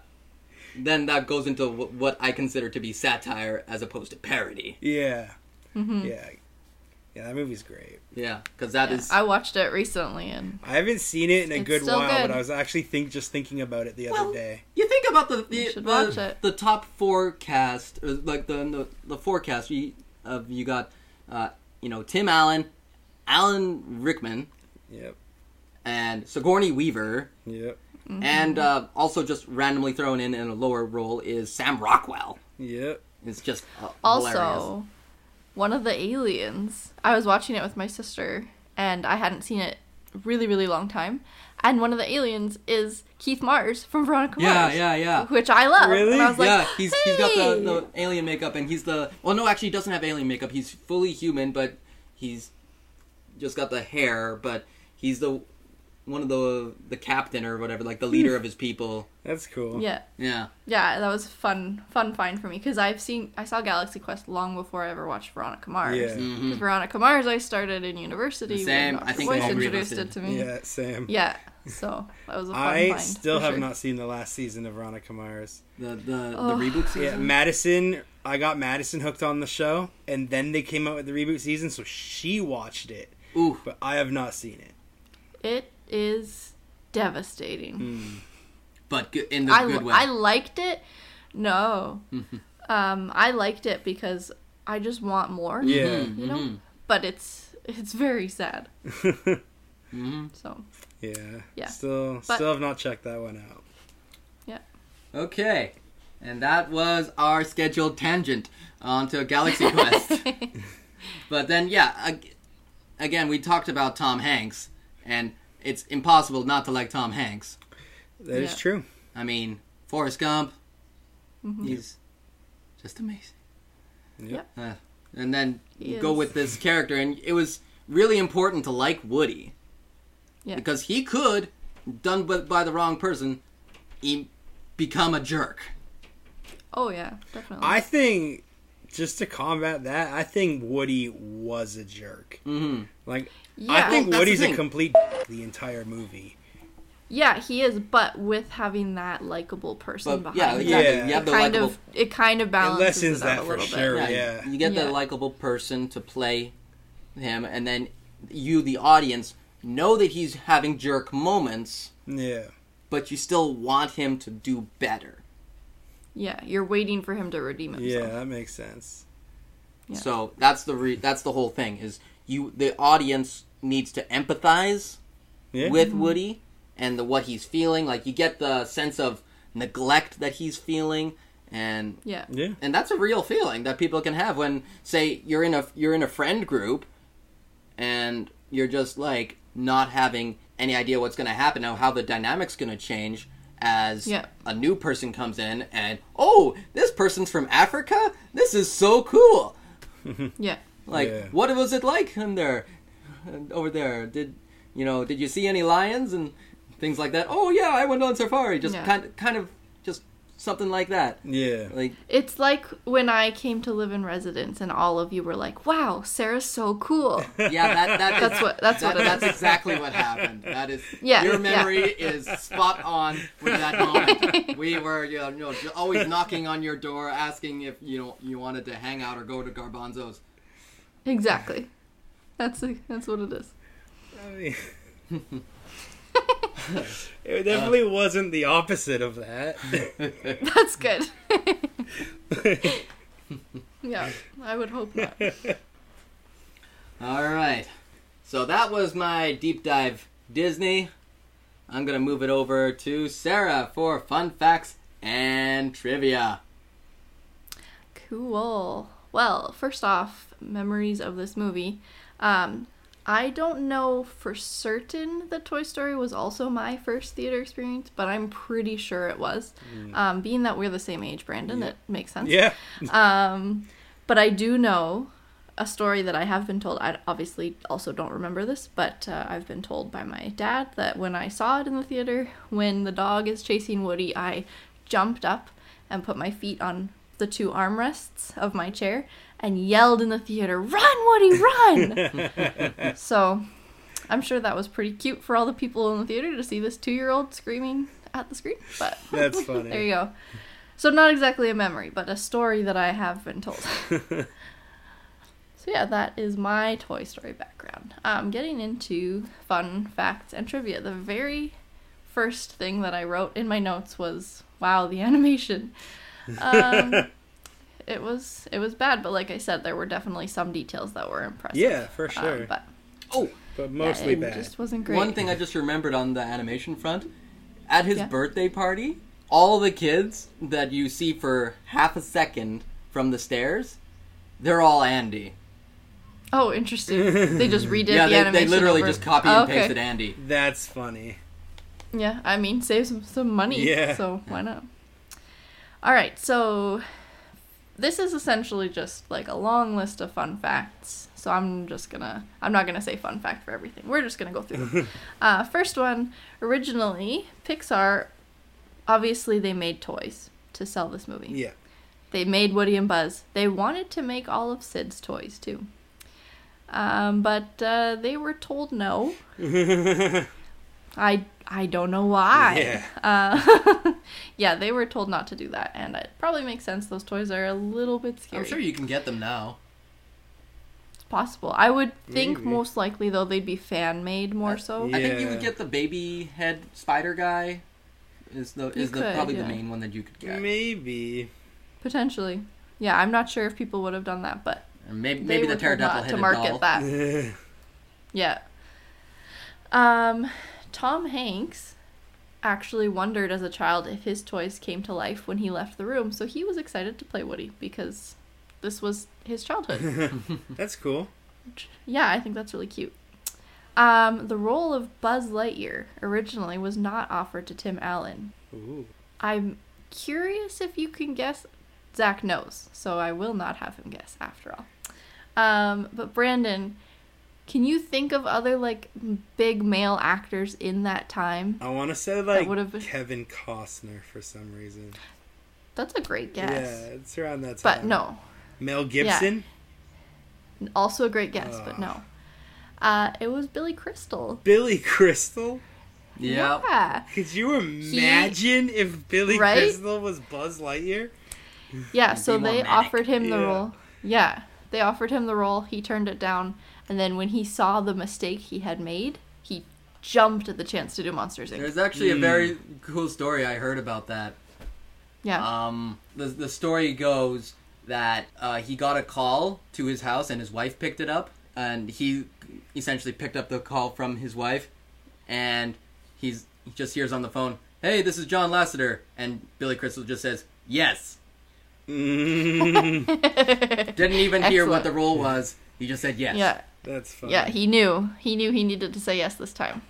then that goes into w- what I consider to be satire as opposed to parody. yeah. Mm-hmm. Yeah. Yeah, that movie's great. Yeah, because that is I watched it recently and I haven't seen it in a good while, good. but I was actually think just thinking about it the other Well, day. You think about the the, You should the, it. the top forecast, uh, like the the, the forecast you, of you got, uh, you know, Tim Allen, Alan Rickman, Yep. and Sigourney Weaver, Yep. Mm-hmm. and uh, also just randomly thrown in in a lower role is Sam Rockwell. Yep. It's just uh, also hilarious. One of the aliens. I was watching it with my sister and I hadn't seen it really really long time. And one of the aliens is Keith Mars from Veronica Yeah, Mars. yeah, yeah. yeah. Which I love. Really? And I was like, yeah, he's he's got the, the alien makeup, and he's the well, no, actually, he doesn't have alien makeup. He's fully human, but he's just got the hair. But he's the one of the the captain or whatever, like the leader hmm. of his people. That's cool. Yeah. Yeah, Yeah, that was fun fun find for me because I've seen I saw Galaxy Quest long before I ever watched Veronica Mars. Yeah. Mhm. 'Cause Veronica Mars I started in university Same. when I Dr. think Boyce all three of us introduced did. it to me. Yeah, Sam. Yeah, so that was a fun find. I find. still have sure. not seen the last season of Veronica Mars. the the, Oh. the reboot season. Yeah. Madison. I got Madison hooked on the show, and then they came out with the reboot season, so she watched it, Ooh, but I have not seen it. It is devastating. Hmm. But in the I, good way. I liked it. No. um, I liked it because I just want more. Yeah. Mhm, You know? mhm, But it's it's very sad. (laughs) mhm. So Yeah. Yeah. Still, But- still have not checked that one out. Yeah. Okay, and that was our scheduled tangent onto Galaxy (laughs) Quest. But then, yeah, again, we talked about Tom Hanks, and it's impossible not to like Tom Hanks. That is Yeah. true. I mean, Forrest Gump, Mm-hmm. he's just amazing. Yep. Uh, and then you go with this character, and it was really important to like Woody. Yeah. Because he could, done by, by the wrong person, he become a jerk. oh yeah, definitely. I think, just to combat that, I think Woody was a jerk. hmm Like, yeah, I think Well, Woody's a thing. complete the entire movie. Yeah, he is, but with having that likable person But behind yeah, him, exactly. Yeah. You have the kind likable of it kind of It balances lessens it, that out a for little sure. bit. Yeah, Yeah. you get Yeah. the likable person to play him, and then you, the audience, know that he's having jerk moments, Yeah. but you still want him to do better. Yeah, you're waiting for him to redeem himself. Yeah, that makes sense. Yeah. So that's the re- that's the whole thing is you the audience needs to empathize Yeah. with Woody and the what he's feeling. Like you get the sense of neglect that he's feeling, and Yeah. yeah. and that's a real feeling that people can have when say you're in a you're in a friend group, and you're just like not having any idea what's going to happen now, how the dynamics going to change as Yeah. a new person comes in and oh this person's from Africa this is so cool (laughs) Yeah. like, Yeah. what was it like in there, over there? Did you know? Did you see any lions and things like that? Oh yeah, I went on safari. Just Yeah. kind, kind of, just something like that. Yeah. Like, It's like when I came to live in residence and all of you were like, "Wow, Sarah's so cool." (laughs) yeah, that, that That's is- what- that's that- what that's is. exactly what happened. That is, Yeah, your yeah. memory is spot on with that (laughs) moment. we were, you know, you know, just always knocking on your door, asking if you know you wanted to hang out or go to Garbanzo's. exactly. That's that's what it is. I mean, (laughs) (laughs) it definitely wasn't the opposite of that. (laughs) That's good. (laughs) yeah, I would hope not. All right. So that was my deep dive Disney. I'm going to move it over to Sarah for fun facts and trivia. Cool. Well, first off, memories of this movie. Um, I don't know for certain that Toy Story was also my first theater experience, but I'm pretty sure it was. Um, being that we're the same age, Brandon, it makes sense. yeah. Um, but I do know a story that I have been told. I obviously also don't remember this, but uh, I've been told by my dad that when I saw it in the theater, when the dog is chasing Woody, I jumped up and put my feet on the two armrests of my chair and yelled in the theater, "Run, Woody, run!" (laughs) so I'm sure that was pretty cute for all the people in the theater to see this two-year-old screaming at the screen. But (laughs) That's funny. there you go. So not exactly a memory, but a story that I have been told. (laughs) so yeah, that is my Toy Story background. Um, getting into fun facts and trivia. The very first thing that I wrote in my notes was, "Wow, the animation." Um, it was it was bad, but like I said, there were definitely some details that were impressive. Yeah, for Um, sure. but Oh, but yeah, mostly it bad. just wasn't great. one thing I just remembered on the animation front at his Yeah. birthday party, all the kids that you see for half a second from the stairs, they're all Andy. Oh, interesting. They just (laughs) redid yeah, the they, animation. Yeah, they literally over- just copy Oh, and okay. pasted Andy. That's funny. Yeah, I mean, save some, some money. Yeah. So why not? All right, so this is essentially just like a long list of fun facts. So I'm just gonna, I'm not gonna say fun fact for everything. We're just gonna go through (laughs) uh, first one, originally, Pixar, obviously they made toys to sell this movie. Yeah. They made Woody and Buzz. They wanted to make all of Sid's toys too. Um, but uh, they were told no. (laughs) I I don't know why. Yeah. Uh, (laughs) yeah, they were told not to do that, and it probably makes sense. Those toys are a little bit scary. I'm sure you can get them now. It's possible. I would think Maybe. most likely though they'd be fan made more so. I think you would get the baby head spider guy. Is the is the could, probably yeah. the main one that you could get. Maybe. Potentially. Yeah, I'm not sure if people would have done that, but And maybe they maybe were the told pterodactyl not to market doll. that. (laughs) Yeah. Um, Tom Hanks actually wondered as a child if his toys came to life when he left the room, so he was excited to play Woody because this was his childhood. (laughs) That's cool. yeah, I think that's really cute. Um, the role of Buzz Lightyear originally was not offered to Tim Allen. Ooh. I'm curious if you can guess. Zach knows, so I will not have him guess after all. Um, but Brandon, can you think of other like big male actors in that time? I want to say like been- Kevin Costner for some reason. That's a great guess. Yeah, it's around that time. but no, Mel Gibson. also a great guess, but no. Uh, it was Billy Crystal. Billy Crystal. Yeah. Yeah. Could you imagine if Billy Right? Crystal was Buzz Lightyear? Yeah, so they manic. offered him the Yeah. role. Yeah, they offered him the role. He turned it down, and then when he saw the mistake he had made, he jumped at the chance to do Monsters Inc. There's actually a Hmm. very cool story I heard about that. Yeah. Um, the the story goes that uh, he got a call to his house and his wife picked it up, and he essentially picked up the call from his wife, and he's he just hears on the phone, "Hey, this is John Lasseter," and Billy Crystal just says, "Yes." (laughs) Didn't even hear what the role was. He just said yes. yeah. That's fun. Yeah, he knew. He knew he needed to say yes this time.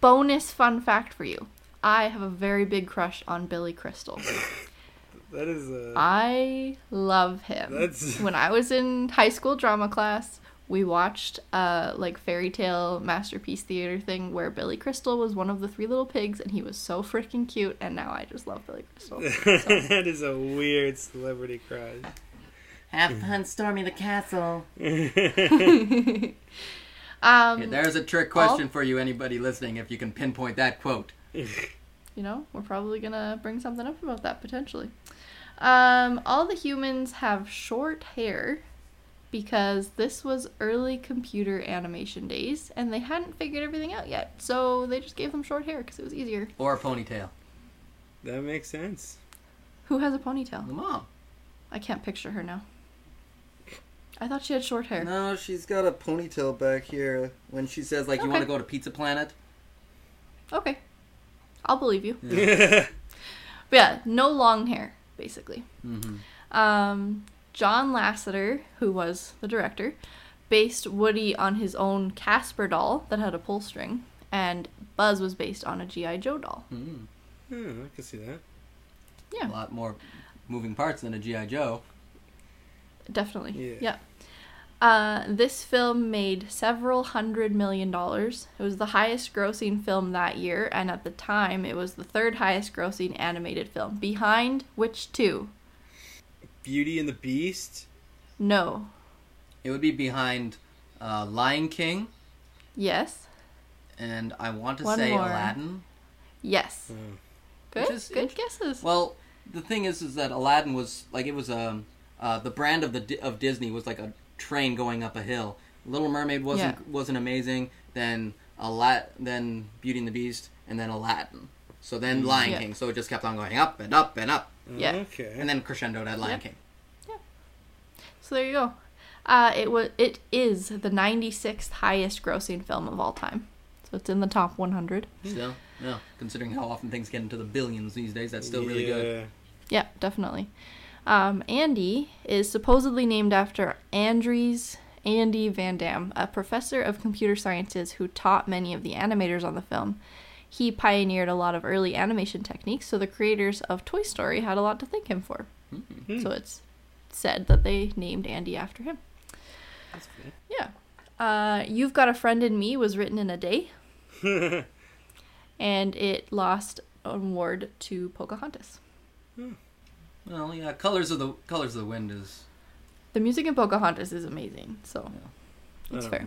Bonus fun fact for you. I have a very big crush on Billy Crystal. (laughs) that is a. I love him. That's- (laughs) When I was in high school drama class, we watched uh like fairy tale masterpiece theater thing where Billy Crystal was one of the three little pigs and he was so freaking cute and now I just love Billy Crystal. (laughs) that is a weird celebrity crush. Have fun storming the castle. (laughs) Um Yeah, there's a trick question for you, anybody listening, if you can pinpoint that quote. (laughs) you know, we're probably gonna bring something up about that potentially. Um, all the humans have short hair because this was early computer animation days and they hadn't figured everything out yet. So they just gave them short hair because it was easier. Or a ponytail. That makes sense. Who has a ponytail? The mom. I can't picture her now. I thought she had short hair. No, she's got a ponytail back here. When she says, like, you Okay. want to go to Pizza Planet? Okay. I'll believe you. (laughs) But yeah, no long hair, basically. Mm-hmm. Um, John Lasseter, who was the director, based Woody on his own Casper doll that had a pull string, and Buzz was based on a G.I. Joe doll. Mm. Yeah, I can see that. Yeah. A lot more moving parts than a G.I. Joe. definitely. Yeah. Yeah. Uh, this film made several hundred million dollars. It was the highest grossing film that year, and at the time, it was the third highest grossing animated film. Behind which two? Beauty and the Beast. No. It would be behind uh, Lion King, Yes. and I want to One say more. Aladdin. Yes. Oh. Good. is Good int- guesses. Well, the thing is, is that Aladdin was like it was um uh, the brand of the of Disney was like a train going up a hill. Little Mermaid wasn't Yeah. wasn't amazing. Then Alat then Beauty and the Beast, and then Aladdin. So then Lion Yeah. King. So it just kept on going up and up and up, Yeah. Okay. and then crescendoed at Lion Yep. King. So there you go. Uh, it was. It is the 96th highest grossing film of all time. So it's in the top 100. Still, yeah. Considering how often things get into the billions these days, that's still really good. Yeah, definitely. Um, Andy is supposedly named after Andries Andy Van Dam, a professor of computer sciences who taught many of the animators on the film. He pioneered a lot of early animation techniques, so the creators of Toy Story had a lot to thank him for. So it's said that they named Andy after him. That's cool. Yeah. Uh, You've Got a Friend in Me was written in a day, (laughs) and it lost an award to Pocahontas. Well, yeah. Colors of the Colors of the Wind is The music in Pocahontas is amazing, so I That's don't fair.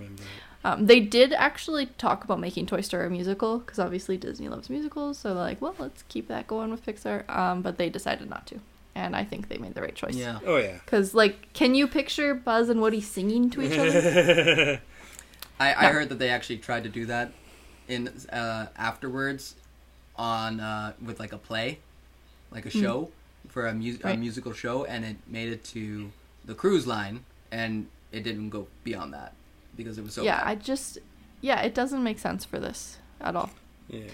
um, they did actually talk about making Toy Story a musical because obviously Disney loves musicals, so they're like, well, let's keep that going with Pixar. Um, but they decided not to, and I think they made the right choice. yeah. Oh yeah. Because like, can you picture Buzz and Woody singing to each other? (laughs) I, I Yeah. heard that they actually tried to do that in uh, afterwards on uh, with like a play, like a show for a, mu- a Hmm. Musical show, and it made it to the cruise line, and it didn't go beyond that because it was so yeah, bad. I just, yeah, it doesn't make sense for this at all. yeah.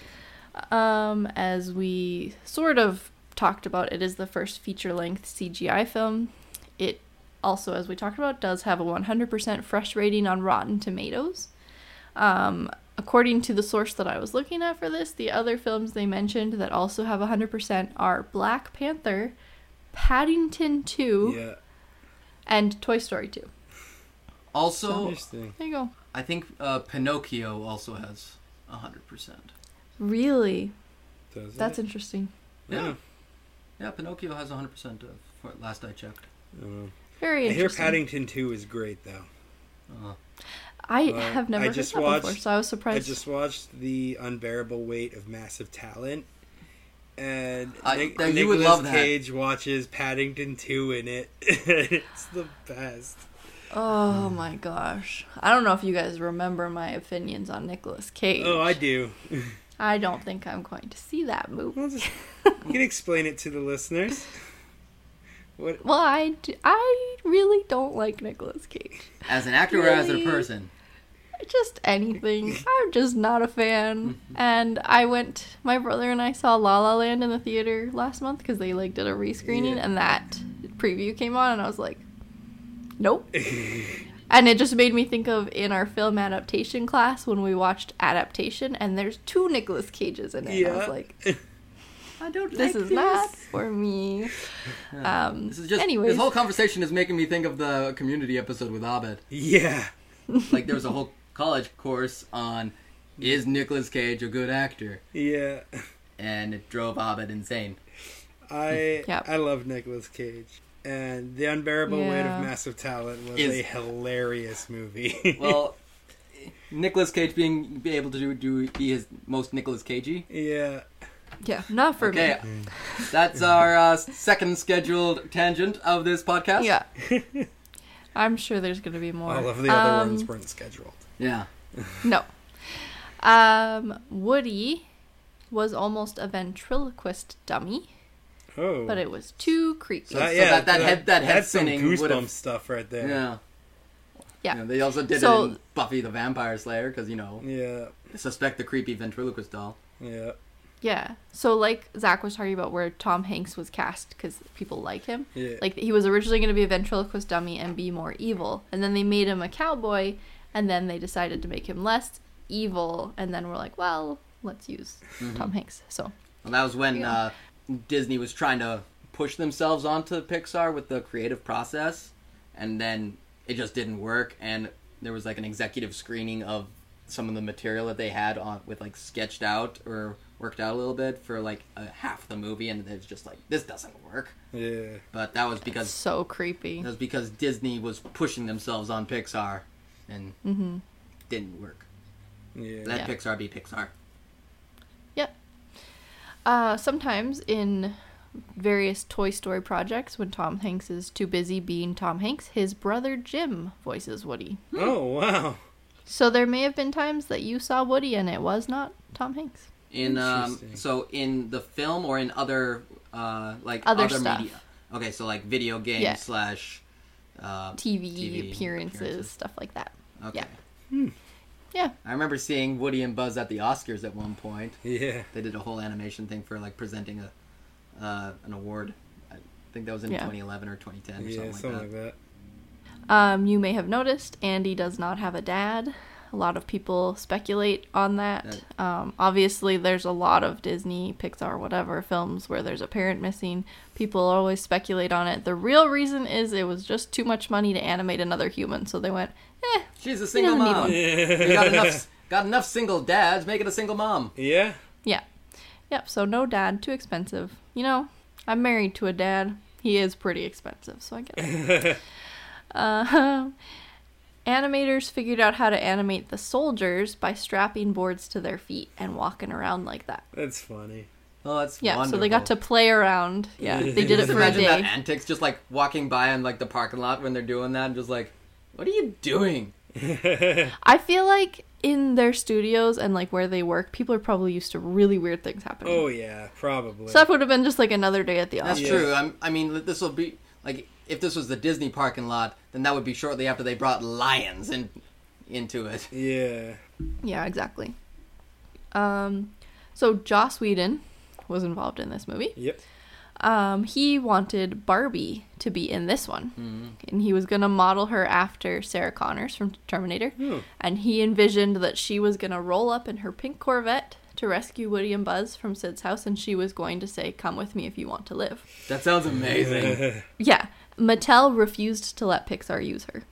Um, as we sort of talked about, it is the first feature length CGI film. It also, as we talked about, does have a 100% fresh rating on Rotten Tomatoes. Um, according to the source that I was looking at for this, the other films they mentioned that also have 100% are Black Panther, Paddington 2, Yeah. and Toy Story 2. also, Interesting. There you go. I think uh, Pinocchio also has hundred percent. Really? Does That's it? interesting. Yeah, yeah. Pinocchio has hundred percent. Of for last I checked. Uh, Very I hear. Paddington 2 is great though. Uh, I Uh, have never I heard just that before, watched- so I was surprised. I just watched the unbearable weight of massive talent, and I- Nic- that- you would love that. Cage watches Paddington 2 in it. (laughs) it's the best. Oh my gosh. I don't know if you guys remember my opinions on Nicolas Cage. Oh, I do. (laughs) I don't think I'm going to see that movie. Well, just, (laughs) you can explain it to the listeners. What? Well, I really don't like Nicolas Cage. As an actor or as a person? Just anything. (laughs) I'm just not a fan. Mm-hmm. And I went, my brother and I saw La La Land in the theater last month because they like did a rescreening Yeah. and that preview came on and I was like, nope. (laughs) and it just made me think of in our film adaptation class when we watched Adaptation and there's two Nicolas Cages in it. And I was Yeah. like, (laughs) I don't this is not for me. (laughs) Um, This is just anyways, this whole conversation is making me think of the community episode with Abed. yeah. (laughs) Like there was a whole college course on is Nicolas Cage a good actor? Yeah. And it drove Abed insane. I (laughs) Yep. I love Nicolas Cage. And The Unbearable Weight of Massive Talent was Is- a hilarious movie. Well, Nicolas Cage being be able to do, do be his most Nicolas Cagey. yeah. Yeah, not for Okay, me. (laughs) that's our uh, second scheduled tangent of this podcast. Yeah. (laughs) I'm sure there's going to be more. All of the other Um, ones weren't scheduled. Yeah. No. Um, Woody was almost a ventriloquist dummy, Oh. but it was too creepy. So- so that- that head- that head that's some spinning goosebump would've- stuff right there. Yeah. Yeah. You know, they also did So- it in Buffy the Vampire Slayer because you know Yeah. suspect the creepy ventriloquist doll. Yeah. Yeah. So, like Zach was talking about, where Tom Hanks was cast because people like him. Yeah. Like he was originally going to be a ventriloquist dummy and be more evil, and then they made him a cowboy, and then they decided to make him less evil, and then we're like, well, let's use Mm-hmm. Tom Hanks. So Well, that was when Yeah. uh, Disney was trying to push themselves onto Pixar with the creative process, and then it just didn't work. And there was like an executive screening of some of the material that they had on with like sketched out or worked out a little bit for like a, half the movie, and it's just like this doesn't work. Yeah. But that was because so creepy. that was because Disney was pushing themselves on Pixar, and Mm-hmm. didn't work. Yeah. Let Yeah. Pixar be Pixar. Yep. Uh, sometimes in various Toy Story projects, when Tom Hanks is too busy being Tom Hanks, his brother Jim voices Woody. Oh wow. So there may have been times that you saw Woody and it was not Tom Hanks. In um, so in the film or in other uh like Other other, stuff. media. Okay, so like video games Yeah. slash uh, TV, TV appearances, appearances. stuff like that. okay. Yeah. Yeah. I remember seeing Woody and Buzz at the Oscars at one point. Yeah. They did a whole animation thing for like presenting a uh, an award. I think that was in Yeah. 2011 or 2010 or Yeah. something, Something like that. like that. Um, you may have noticed Andy does not have a dad. A lot of people speculate on that. Um, obviously, there's a lot of Disney, Pixar, whatever films where there's a parent missing. People always speculate on it. The real reason is it was just too much money to animate another human, so they went, eh, She's a single doesn't mom. one. You got enough got enough single dads. Make it a single mom. Yeah. yeah. Yep, so no dad, too expensive. You know, I'm married to a dad. He is pretty expensive, so I get it. (laughs) Uh, animators figured out how to animate the soldiers by strapping boards to their feet and walking around like that. That's funny. Oh, that's Yeah, wonderful. so they got to play around. Yeah, they did it Just for a imagine that antics, just like walking by in like the parking lot when they're doing that, and just like, what are you doing? (laughs) I feel like in their studios and like where they work, people are probably used to really weird things happening. Oh yeah, probably. So that would have been just like another day at the That's office. Yeah. true. I'm, I mean, this will be like if this was the Disney parking lot, then that would be shortly after they brought lions in into it. yeah. Yeah, exactly. Um, so Joss Whedon was involved in this movie. Yep. Um, he wanted Barbie to be in this one, and he was gonna model her after Sarah Connors from Terminator. Hmm. And he envisioned that she was gonna roll up in her pink Corvette to rescue Woody and Buzz from Sid's house, and she was going to say, "Come with me if you want to live." That sounds amazing. (laughs) Yeah, Mattel refused to let Pixar use her,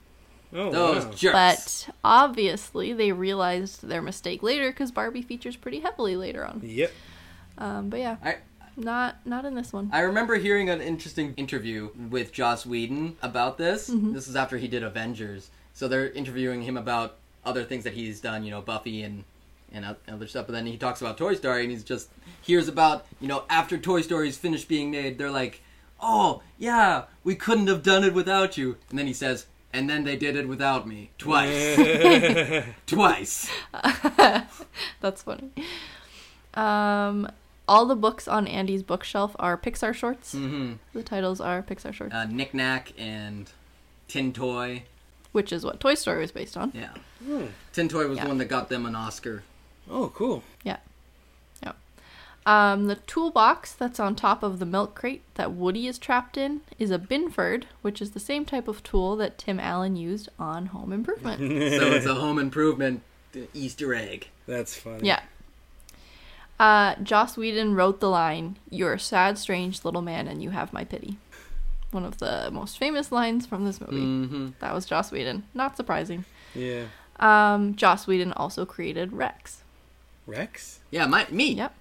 Oh Those wow. jerks. but obviously they realized their mistake later because Barbie features pretty heavily later on. Yep. Um, but yeah, I not not in this one. I remember hearing an interesting interview with Joss Whedon about this. Mm-hmm. This is after he did Avengers, so they're interviewing him about other things that he's done. You know, Buffy and and other stuff. But then he talks about Toy Story, and he's just hears about you know after Toy Story's finished being made, they're like, oh yeah, we couldn't have done it without you. And then he says, and then they did it without me twice, (laughs) twice. (laughs) That's funny. Um, all the books on Andy's bookshelf are Pixar shorts. Mm-hmm. The titles are Pixar shorts, Uh, Knick Knack and Tin Toy. which is what Toy Story was based on. Yeah. Hmm. Tin Toy was Yeah. the one that got them an Oscar. Oh, cool. Yeah. Yeah. Um, the toolbox that's on top of the milk crate that Woody is trapped in is a Binford, which is the same type of tool that Tim Allen used on Home Improvement. (laughs) (laughs) so it's a home improvement Easter egg. That's funny. yeah. Uh, Joss Whedon wrote the line, You're a sad, strange little man, and you have my pity. One of the most famous lines from this movie. Mm-hmm. That was Joss Whedon. Not surprising. Yeah. Um, Joss Whedon also created Rex. Rex? Yeah, my me. Yep.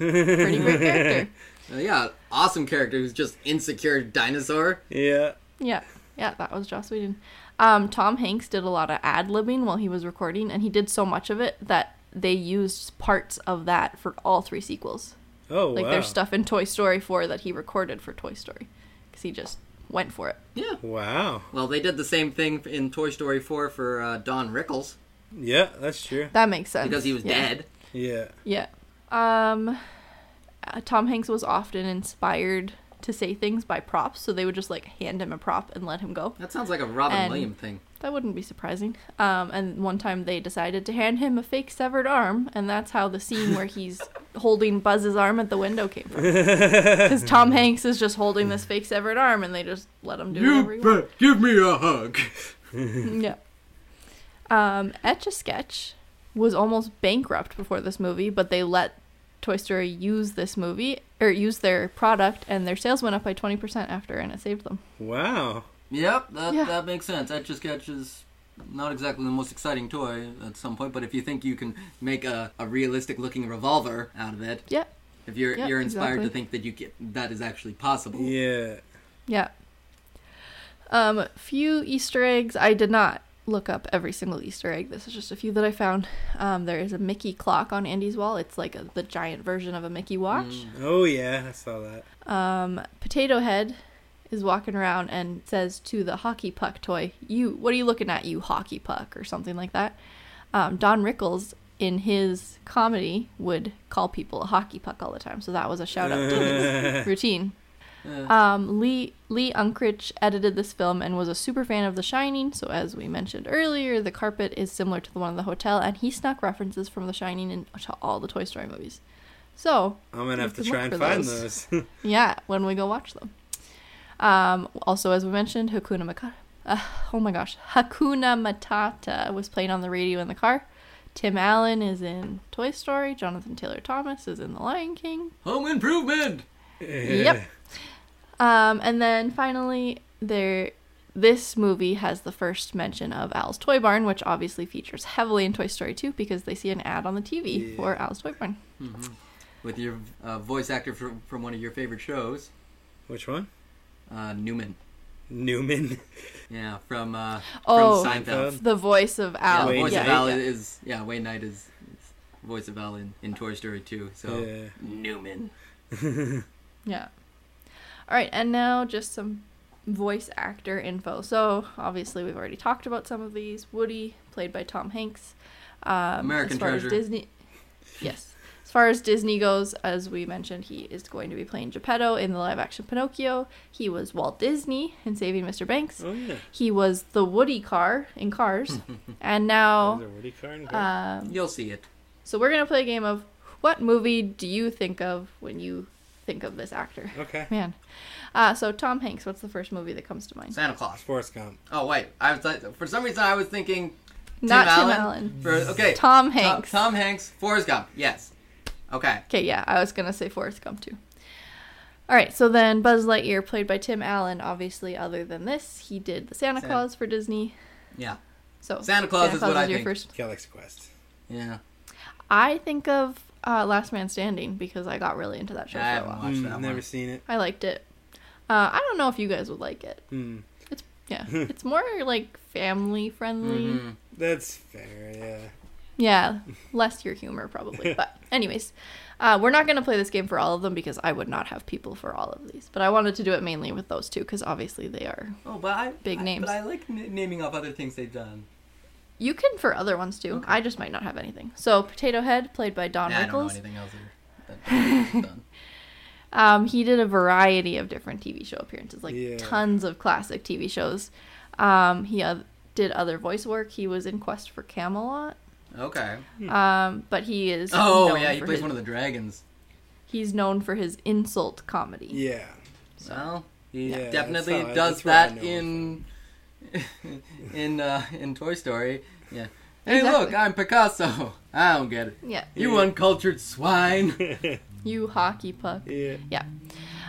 Pretty great character. (laughs) Uh, yeah, awesome character who's just insecure dinosaur. Yeah. Yeah, yeah, that was Joss Whedon. Um, Tom Hanks did a lot of ad libbing while he was recording, and he did so much of it that they used parts of that for all three sequels. Oh, Like wow. there's stuff in Toy Story 4 that he recorded for Toy Story because he just went for it. Yeah. Wow. Well, they did the same thing in Toy Story 4 for uh, Don Rickles Yeah, that's true. That makes sense because he was yeah. dead. Yeah. Yeah. Um, uh, Tom Hanks was often inspired to say things by props, so they would just like hand him a prop and let him go. That sounds like a Robin And- Williams thing. That wouldn't be surprising. Um, and one time they decided to hand him a fake severed arm, and that's how the scene where he's (laughs) holding Buzz's arm at the window came from. (laughs) Because Tom Hanks is just holding this fake severed arm, and they just let him do whatever he wants. give me a hug. (laughs) Yeah. Um, Etch a Sketch was almost bankrupt before this movie, but they let Toy Story use this movie or use their product, and their sales went up by twenty percent after, and it saved them. Wow. Yep, that, Yeah. that makes sense. Etch a Sketch is not exactly the most exciting toy at some point, but if you think you can make a, a realistic looking revolver out of it, Yeah, if you're Yep, you're inspired to think that you get that is actually possible. Yeah. yeah. Um, few Easter eggs. I did not look up every single Easter egg. This is just a few that I found. Um, there is a Mickey clock on Andy's wall. It's like a, the giant version of a Mickey watch. Oh, yeah. I saw that. um, Potato Head is walking around and says to the hockey puck toy, "You, what are you looking at, you hockey puck?" or something like that. Um, Don Rickles in his comedy would call people a hockey puck all the time, so that was a shout out to his (laughs) routine. Um, Lee Lee Unkrich edited this film and was a super fan of The Shining. So as we mentioned earlier, the carpet is similar to the one in the hotel, and he snuck references from The Shining into all the Toy Story movies. So I'm going to have to try and find those. those. (laughs) yeah, when we go watch them. Um, also, as we mentioned, Hakuna Matata. Uh, oh my gosh, Hakuna Matata was playing on the radio in the car. Tim Allen is in Toy Story. Jonathan Taylor Thomas is in The Lion King. Home improvement. Yep. (laughs) Um, and then finally, there. This movie has the first mention of Al's Toy Barn, which obviously features heavily in Toy Story 2 because they see an ad on the TV for Al's Toy Barn. With your uh, voice actor from, from one of your favorite shows, Which one? uh, Newman. Newman. (laughs) Yeah, from uh, Oh, from Seinfeld. Seinfeld. The voice of Yeah, Al. the voice yeah, of Al yeah. is yeah Wayne Knight is, is voice of Al in, in Toy Story 2. So Yeah. Newman. (laughs) Yeah. All right, and now just some voice actor info. So obviously we've already talked about some of these. Woody, played by Tom Hanks. Um, American as far Treasure. As Disney. Yes. As far as Disney goes, as we mentioned, he is going to be playing Geppetto in the live-action Pinocchio. He was Walt Disney in Saving Mr. Banks. Oh, yeah. He was the Woody car in Cars, (laughs) and now Is there Woody Carn? um, You'll see it. so we're gonna play a game of what movie do you think of when you think of this actor? okay. (laughs) Man. Uh, so Tom Hanks, what's the first movie that comes to mind? Santa Claus. Forrest Gump. Oh wait, I was like, for some reason I was thinking Tim Not Allen. Tim Allen. For, okay, Tom Tom- Hanks. Tom Hanks. Forrest Gump. Yes. Okay. Okay, yeah, I was gonna say Forrest Gump too. All right, so then Buzz Lightyear, played by Tim Allen. Obviously, other than this, he did the Santa Santa- Claus for Disney. Yeah. So Santa Claus is what I your think. first. Galaxy Quest. Yeah. I think of uh, Last Man Standing because I got really into that show I for a haven't while. watched Mm, that never one. seen it. I liked it. Uh, I don't know if you guys would like it. Hmm. It's yeah, (laughs) it's more like family friendly. Mhm. That's fair, yeah. Yeah, less your humor probably. (laughs) But anyways, uh, we're not gonna play this game for all of them because I would not have people for all of these. But I wanted to do it mainly with those two because obviously they are. Oh, but I Big I- names. But I like n- naming off other things they've done. You can for other ones too. Okay. I just might not have anything. So Potato Head, played by Don Yeah, I don't know Rickles. anything else either. That- (laughs) that's done. Um, he did a variety of different TV show appearances, like Yeah. tons of classic TV shows. Um, he uh, did other voice work. He was in Quest for Camelot. Okay. Um, but he is Oh yeah, he plays his- one of the dragons. He's known for his insult comedy. Yeah. Well, he Yeah, definitely how- does I that know in (laughs) in uh, in Toy Story. Yeah. Hey, Exactly. look, I'm Picasso. I don't get it. Yeah, You Yeah. uncultured swine. (laughs) you hockey puck. yeah. Yeah.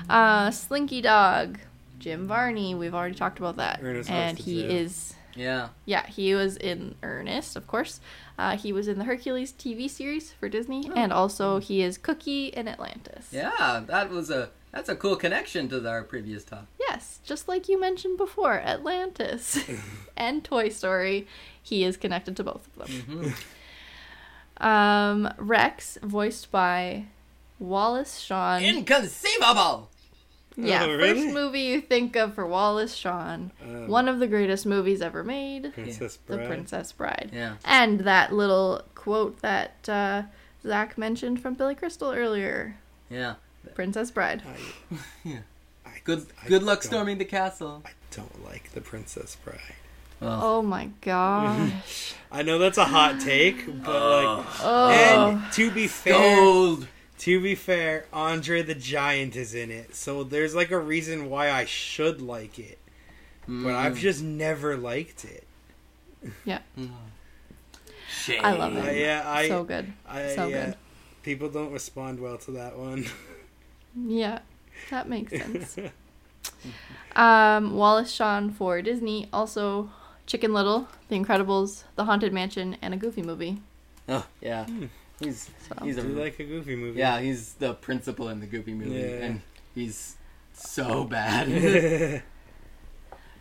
Uh, Slinky Dog, Jim Varney. We've already talked about that, Ernest and Hostess, he yeah. is yeah. yeah he was in Ernest, of course. Uh, he was in the Hercules TV series for Disney, and also he is Cookie in Atlantis. Yeah, that was a that's a cool connection to our previous talk. Yes, just like you mentioned before, Atlantis (laughs) and Toy Story. He is connected to both of them. Um, Rex, voiced by Wallace Shawn. Inconceivable. yeah, Oh, really? first movie you think of for Wallace Shawn. Um, One of the greatest movies ever made, Princess The Bride. Princess Bride. Yeah. And that little quote that uh, Zach mentioned from Billy Crystal earlier Yeah. Princess Bride. I, (laughs) I, Good I good luck storming the castle. I don't like the Princess Bride. Oh my gosh. (laughs) I know that's a hot take, but like, Oh. and to be fair, Gold. to be fair, Andre the Giant is in it, so there's like a reason why I should like it, but I've Mm. just never liked it. Yeah, Shame. (laughs) I love Uh, it. yeah, I, so good. I, so yeah, good. people don't respond well to that one. Yeah, that makes sense. um, Wallace Shawn for Disney, also Chicken Little, The Incredibles, The Haunted Mansion, and a Goofy movie. Oh yeah. He's So. he's a Do like a Goofy movie? yeah he's the principal in the Goofy movie Yeah. and he's so bad. (laughs)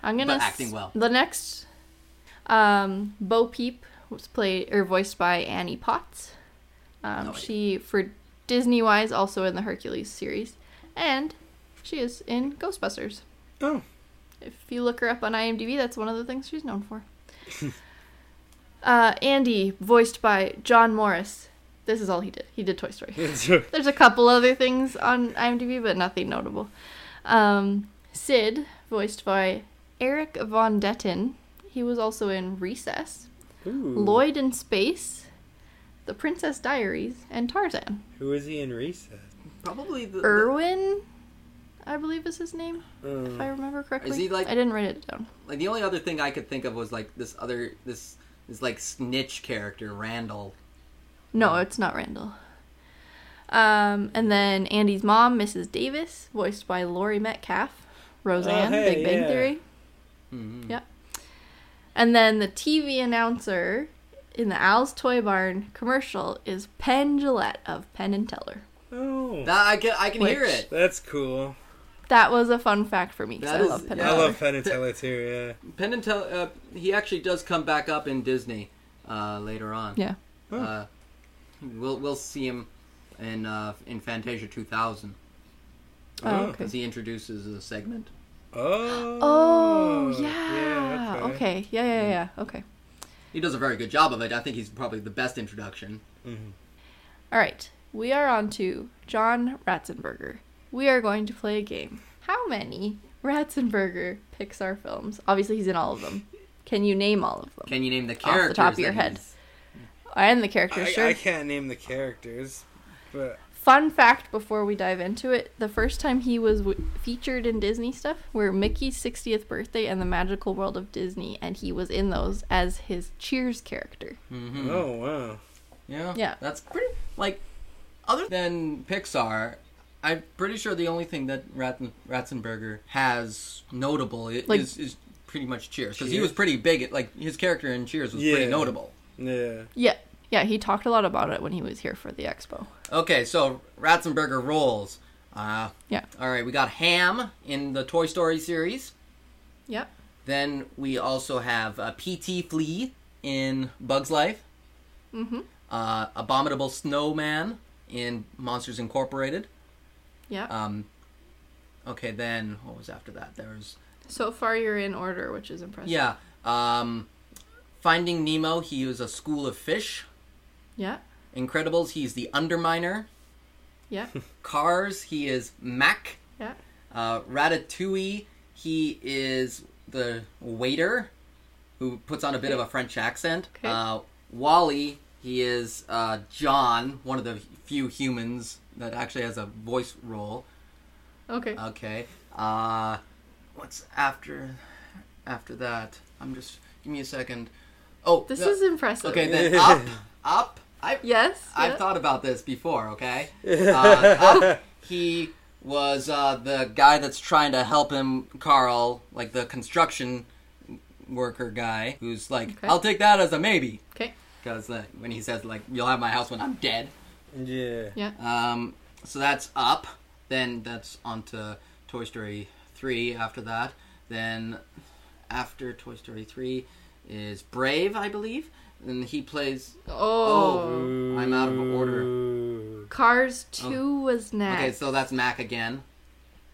I'm gonna But acting well. The next, um, Bo Peep was played or voiced by Annie Potts. Um, No she for Disney wise also in the Hercules series, and she is in Ghostbusters. oh, If you look her up on IMDb, that's one of the things she's known for. (laughs) uh, Andy, voiced by John Morris. This is all he did. He did Toy Story. There's a couple other things on IMDb, but nothing notable. Um, Sid, voiced by Erik von Detten. He was also in Recess, Ooh. Lloyd in Space, The Princess Diaries, and Tarzan. Who is he in Recess? Probably the, Irwin, I believe is his name, Uh, if I remember correctly. Is he like- I didn't write it down. like the only other thing I could think of was like this other this this like snitch character Randall. No, it's not Randall. Um, and then Andy's mom, Mrs. Davis, voiced by Laurie Metcalf, Roseanne, Oh, hey, Big Bang yeah. Theory. Mhm. Yep. And then the TV announcer in the Al's Toy Barn commercial is Penn Jillette of Penn and Teller. oh, That I can I can hear it. that's cool. That was a fun fact for me That I is- love Penn yeah. and I Teller. love Penn and Teller too. Yeah. Penn and Tel- uh, he actually does come back up in Disney uh, later on. Yeah. Oh. Uh, we'll we'll see him in uh, in Fantasia 2000 Oh, Oh. okay. because he introduces a segment. yeah. Oh. Oh, yeah. okay. okay. Yeah, yeah, yeah. Okay. He does a very good job of it. I think he's probably the best introduction. Mm-hmm. All right. We are on to John Ratzenberger. We are going to play a game. How many Ratzenberger Pixar films? Obviously, he's in all of them. Can you name all of them? Can you name the characters off the top of your head. he's- and the characters, I, sure. I can't name the characters, but Fun fact before we dive into it the first time he was w- featured in Disney stuff were Mickey's 60th birthday and the Magical World of Disney, and he was in those as his Cheers character. Mhm. oh wow. Yeah. Yeah. That's pretty like other than Pixar, I'm pretty sure the only thing that Ratten, Ratzenberger has notable i- Like- is is pretty much Cheers because he was pretty big. At, like his character in Cheers was Yeah. pretty notable. Yeah. Yeah. Yeah, he talked a lot about it when he was here for the expo. Okay, so Ratzenberger rolls. Uh, Yeah. all right, we got Ham in the Toy Story series. Yep. Then we also have uh, P.T. Flea in Bug's Life. Mm-hmm. Uh, Abominable Snowman in Monsters Incorporated. Yeah. Um, okay, then what was after that? There was so far you're in order, which is impressive. yeah. Um, Finding Nemo, he was a school of fish. Yeah. Incredibles, he's the Underminer. Yeah. (laughs) Cars, he is Mac. Yeah. Uh, Ratatouille, he is the waiter who puts on a bit of a French accent. Okay. Uh, WALL-E, he is uh, John, one of the few humans that actually has a voice role. Okay. Okay. Uh, what's after after that? I'm just give me a second. Oh, this the- is impressive. okay. Then (laughs) up, up. I Yes. I've yeah. thought about this before, okay? (laughs) Uh, he was uh, the guy that's trying to help him, Carl, like the construction worker guy, who's like, Okay. I'll take that as a maybe. Okay. Because uh, when he says, like, you'll have my house when I'm dead. Yeah. Yeah. Um, so that's up. Then that's on to Toy Story 3 after that. Then after Toy Story 3 is Brave, I believe. And he plays. Oh. I'm out of order. Cars 2 was next. Okay, so that's Mac again.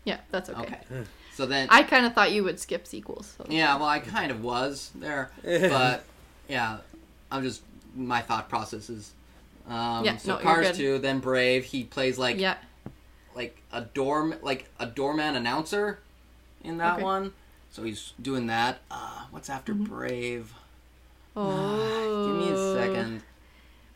Yeah, that's okay. Okay. So then, I kind of thought you would skip sequels. So. yeah, well, I kind of was there, (laughs) but yeah, I'm just my thought process is. Um, Yeah, so no, you're Cars two, then Brave. He plays like Yeah. like a dorm like a doorman announcer in that Okay. one. So he's doing that. Uh, what's after Brave? Oh. Give me a second.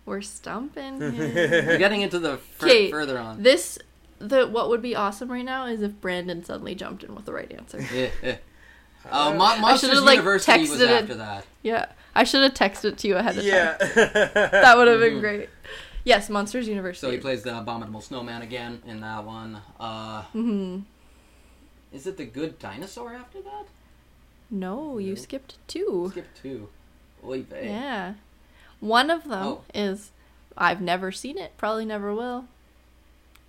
We're stumping (laughs) here. We're getting into the fur- further on. this, the what would be awesome right now is if Brandon suddenly jumped in with the right answer. Yeah, (laughs) yeah. Uh, Mon- Monsters should've, like, University was texted it. after that. Yeah, I should have texted it to you ahead of Yeah. time. That would have been great. Yes, Monsters University. So he plays the abominable snowman again in that one. Uh, hmm is it the good dinosaur after that? No, you skipped two. Skip two. Oy vey. Yeah, one of them Oh. is I've never seen it. Probably never will.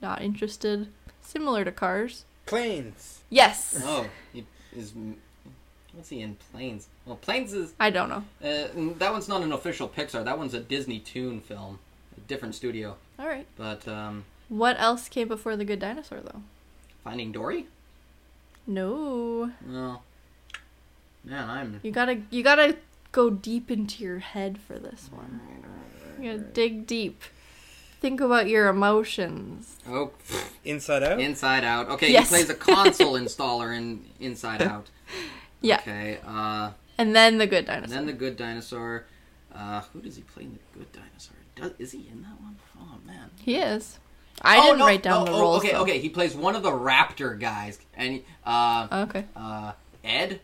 Not interested. Similar to Cars. Planes. Yes. (laughs) Oh, he is. What's he in? Planes. Well, Planes is. I don't know. Uh, that one's not an official Pixar. That one's a Disney Toon film, a different studio. All right. But um, What else came before the Good Dinosaur though? Finding Dory. No. No. Man, I'm. You gotta you gotta go deep into your head for this one. You gotta dig deep. Think about your emotions. Oh, Inside Out. Inside Out. Okay, Yes. he plays a console (laughs) installer in Inside Out. (laughs) Yeah. Okay. Uh, And then the Good and Dinosaur. then the Good Dinosaur. Uh, who does he play in the Good Dinosaur? Does, is he in that one? Oh man. he is. I Oh, didn't no, write down oh, the oh, roles. Okay, though. okay. He plays one of the Raptor guys, and he- uh, Okay. uh, Ed.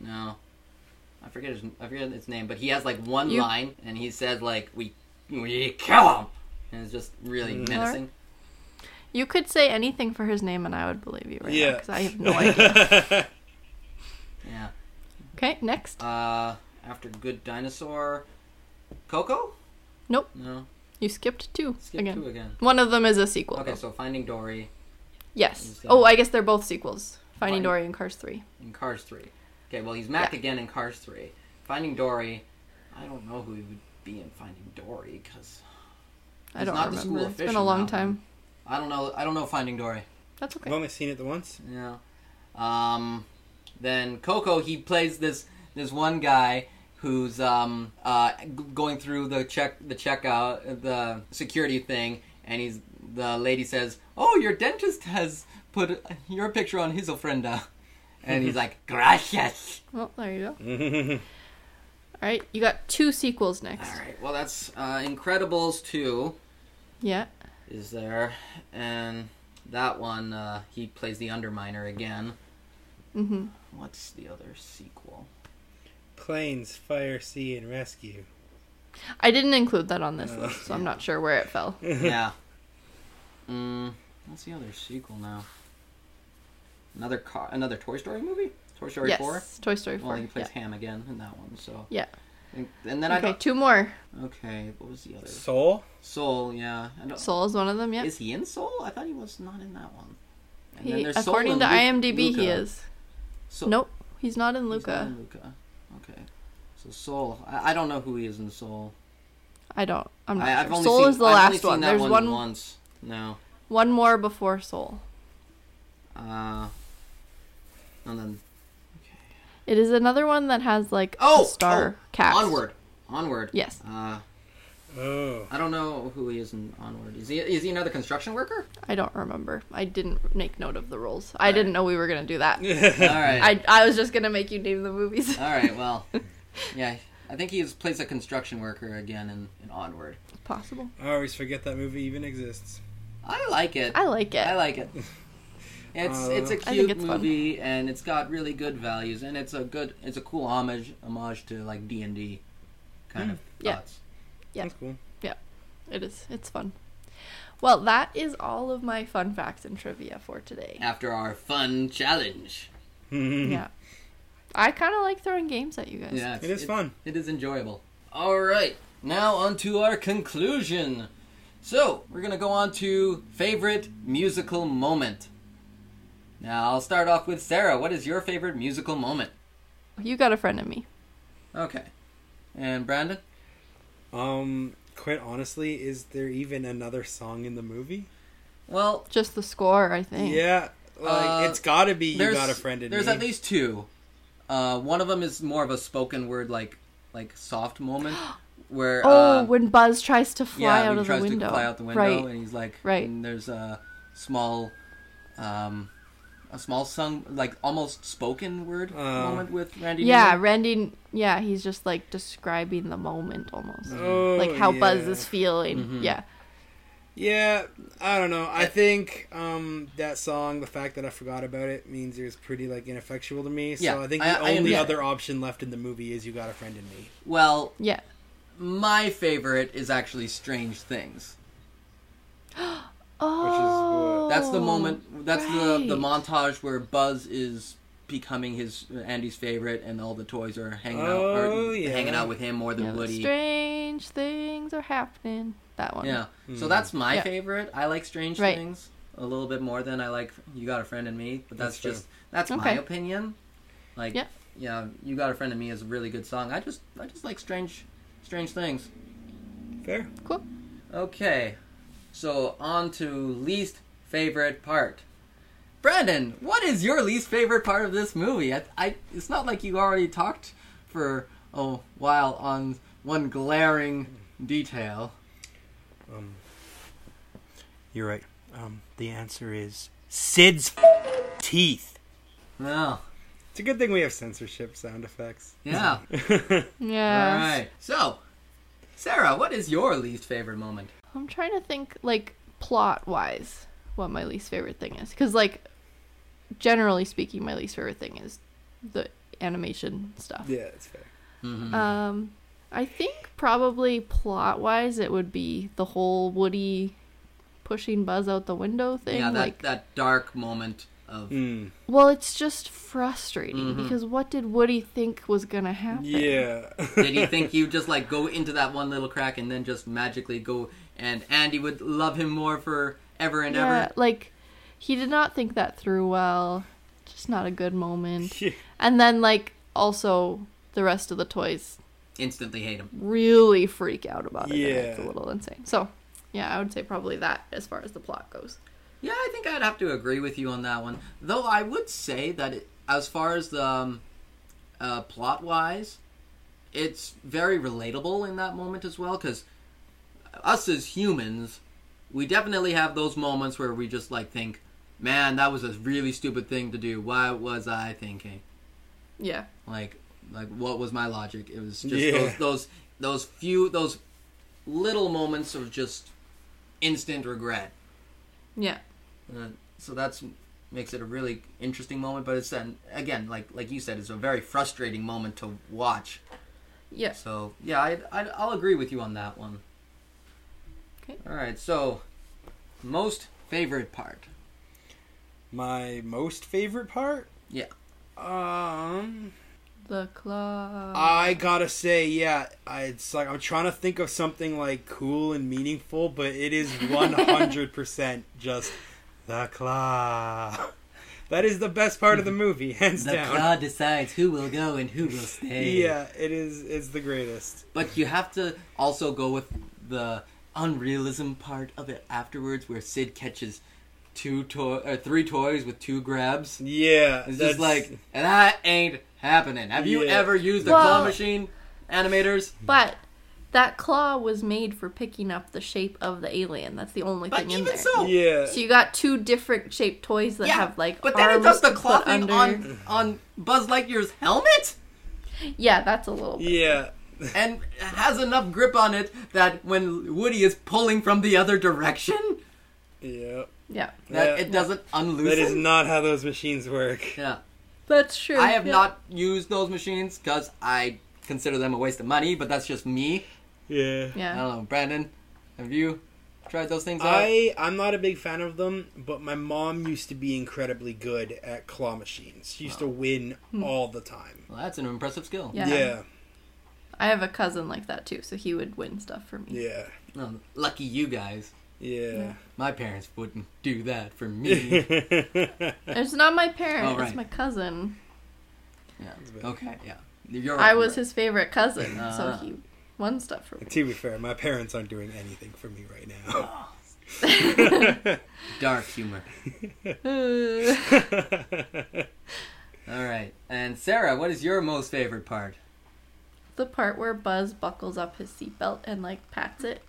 No, I forget his I forget his name, but he has like one You- line, and he says like we we kill him, and it's just really Mm. menacing. You could say anything for his name and I would believe you right now Yeah. because I have no idea. (laughs) Yeah. Okay, next. Uh, after Good Dinosaur, Coco. Nope. No, You skipped two skip again. two again. One of them is a sequel. Okay, though. so Finding Dory yes. Uh, Oh, I guess they're both sequels. Finding Fine. Dory and Cars 3. in Cars Three. Okay, well he's Mac Yeah. again in Cars Three. Finding Dory. I don't know who he would be in Finding Dory because I don't not the school remember. of It's fish been a long that time. I don't know. I don't know Finding Dory. That's okay. I've only seen it the once. Yeah. Um, then Coco, he plays this this one guy who's um uh going through the check the checkout the security thing, and he's the lady says, "Oh, your dentist has put your picture on his ofrenda," (laughs) and he's like, "Gracias." Well, there you go. (laughs) All right, you got two sequels next. All right. Well, that's uh, Incredibles two Yeah. is there, and that one uh, he plays the Underminer again. Mm-hmm. What's the other sequel? Planes, Fire, Sea, and Rescue. I didn't include that on this Uh, list, so I'm not sure where it fell. (laughs) yeah. Mm, what's the other sequel now? Another car, another Toy Story movie? Toy Story yes, four. Toy Story 4. Well, he plays yeah. Ham again in that one. So. Yeah. And, and then I Okay, don't. two more. Okay, what was the other? Soul. Soul. Yeah. I don't, Soul is one of them, yeah. Is he in Soul? I thought he was not in that one. And then He, there's according and to Lu- IMDb, he is. So, Nope, he's not in he's not Luca. in Luca. Okay. So Soul. I, I don't know who he is in Soul. I don't. I'm not I, sure. I've only Soul seen, is the I've only last seen one. That There's one, one once. No. one more before Soul. Uh. And then Okay. It is another one that has like Oh, a star oh, cast. Onward. Onward. Yes. Uh, Oh. I don't know who he is in Onward. Is he is he another construction worker? I don't remember. I didn't make note of the roles. I didn't know we were gonna do that. (laughs) All right. I I was just gonna make you name the movies. All right. Well, (laughs) yeah. I think he plays a construction worker again in, in Onward. Possible. I always forget that movie even exists. I like it. I like it. I like it. (laughs) It's Uh, it's a I think cute it's fun. movie and it's got really good values and it's a good it's a cool homage homage to like D and D kind of Yeah. thoughts. Yeah. That's cool. It is. It's fun. Well, that is all of my fun facts and trivia for today. After our fun challenge. (laughs) Yeah. I kind of like throwing games at you guys. Yeah, It is fun. It is enjoyable. All right, now on to our conclusion. So we're gonna go on to favorite musical moment. Now I'll start off with Sarah. What is your favorite musical moment? You got a friend in me. Okay, and Brandon. Um, quite honestly, is there even another song in the movie? Well, Just the score, I think. Yeah, like Uh, it's got to be you got a friend in there's me. There's at least two. Uh, one of them is more of a spoken word, like like soft moment, (gasps) where Oh, uh, when Buzz tries to fly yeah, out he of the tries window. to fly out the window, Right. and he's like, Right. And there's a small, um, a small sung, like almost spoken word Uh, moment with Randy. Yeah, Newman. Randy. Yeah, he's just like describing the moment almost, Oh, like how Buzz is feeling. Mhm. Yeah. Yeah, I don't know. I think um, that song, the fact that I forgot about it, means it was pretty like ineffectual to me. So Yeah, I think the I only understand. other option left in the movie is "You Got a Friend in Me." Well, Yeah. my favorite is actually Strange Things. (gasps) (gasps) Oh. That's the moment. That's the the montage where Buzz is becoming his Andy's favorite, and all the toys are hanging out, Oh, are yeah. hanging out with him more than Yeah, the Woody. strange things are happening. That one. Yeah. So Hmm. that's my Yeah. favorite. I like Strange Right. Things a little bit more than I like You Got a Friend in Me, but that's, That's true. just that's my opinion. Like Yeah. yeah, You Got a Friend in Me is a really good song. I just I just like Strange Strange Things. Fair. Cool. Okay. So on to least favorite part. Brandon, what is your least favorite part of this movie? I, I it's not like you already talked for a while on one glaring detail. Um, you're right. Um, the answer is Sid's teeth. No. It's a good thing we have censorship sound effects. Yeah. (laughs) Yeah. All right. So, Sarah, what is your least favorite moment? I'm trying to think, like, plot wise, what my least favorite thing is. Because, like, generally speaking, my least favorite thing is the animation stuff. yeah, it's fair. Mm-hmm. Um, I think probably plot wise, it would be the whole Woody pushing Buzz out the window thing. yeah, that like, that dark moment of Mm. well, it's just frustrating Mhm. because what did Woody think was gonna happen? Yeah. Did he (laughs) think you just like go into that one little crack and then just magically go and Andy would love him more forever and ever. yeah, ever? like he did not think that through well. Just not a good moment. (laughs) Yeah. And then like also the rest of the toys Instantly hate him. really freak out about it. and it's a little insane. So yeah, I would say probably that as far as the plot goes. Yeah, I think I'd have to agree with you on that one. Though I would say that it, as far as the um, uh, plot wise, it's very relatable in that moment as well. Because us as humans, we definitely have those moments where we just like think, "Man, that was a really stupid thing to do. Why was I thinking?" Yeah. Like, like what was my logic? It was just Yeah. those those those few those little moments of just instant regret. Yeah. Uh, so that's makes it a really interesting moment, but it's then again, like like you said, it's a very frustrating moment to watch. Yeah. So yeah, I I I'll agree with you on that one. Okay. All right. So most favorite part. My most favorite part? Yeah. Um, The club. I gotta say, yeah, I, it's like I'm trying to think of something like cool and meaningful, but it is 100% (laughs) just the claw. That is the best part of the movie, (laughs) hands the down. The claw decides who will go and who will stay. Yeah, it is. It's the greatest. But you have to also go with the unrealism part of it afterwards, where Sid catches two toy or three toys with two grabs. Yeah, It's that's just like that ain't happening. Have you Yeah. ever used a claw machine? animators. But that claw was made for picking up the shape of the alien. That's the only But thing in even there. so, Yeah. So you got two different shaped toys that yeah. have like but then it arms does the to claw thing under. on on Buzz Lightyear's helmet. Yeah, that's a little. Bit. Yeah. And has enough grip on it that when Woody is pulling from the other direction, Yeah. Yeah, that Yeah. it doesn't unloosen. That is not how those machines work. yeah, that's true. I have Yeah. not used those machines because I consider them a waste of money. But that's just me. Yeah. I Yeah. don't know, Brandon. Have you tried those things out? I I'm not a big fan of them, but my mom used to be incredibly good at claw machines. She used to win hmm. all the time. Well, that's an impressive skill. Yeah. Yeah. I have a cousin like that too, so he would win stuff for me. Yeah. Oh, lucky you guys. Yeah. My parents wouldn't do that for me. (laughs) It's not my parent. Oh, right. It's my cousin. yeah. Okay. Yeah. You're right, I was you're his favorite cousin, Uh. so he won stuff for me. to be fair, my parents aren't doing anything for me right now. right. (laughs) dark humor. (laughs) All right. And Sarah, what is your most favorite part? The part where Buzz buckles up his seatbelt and like pats it.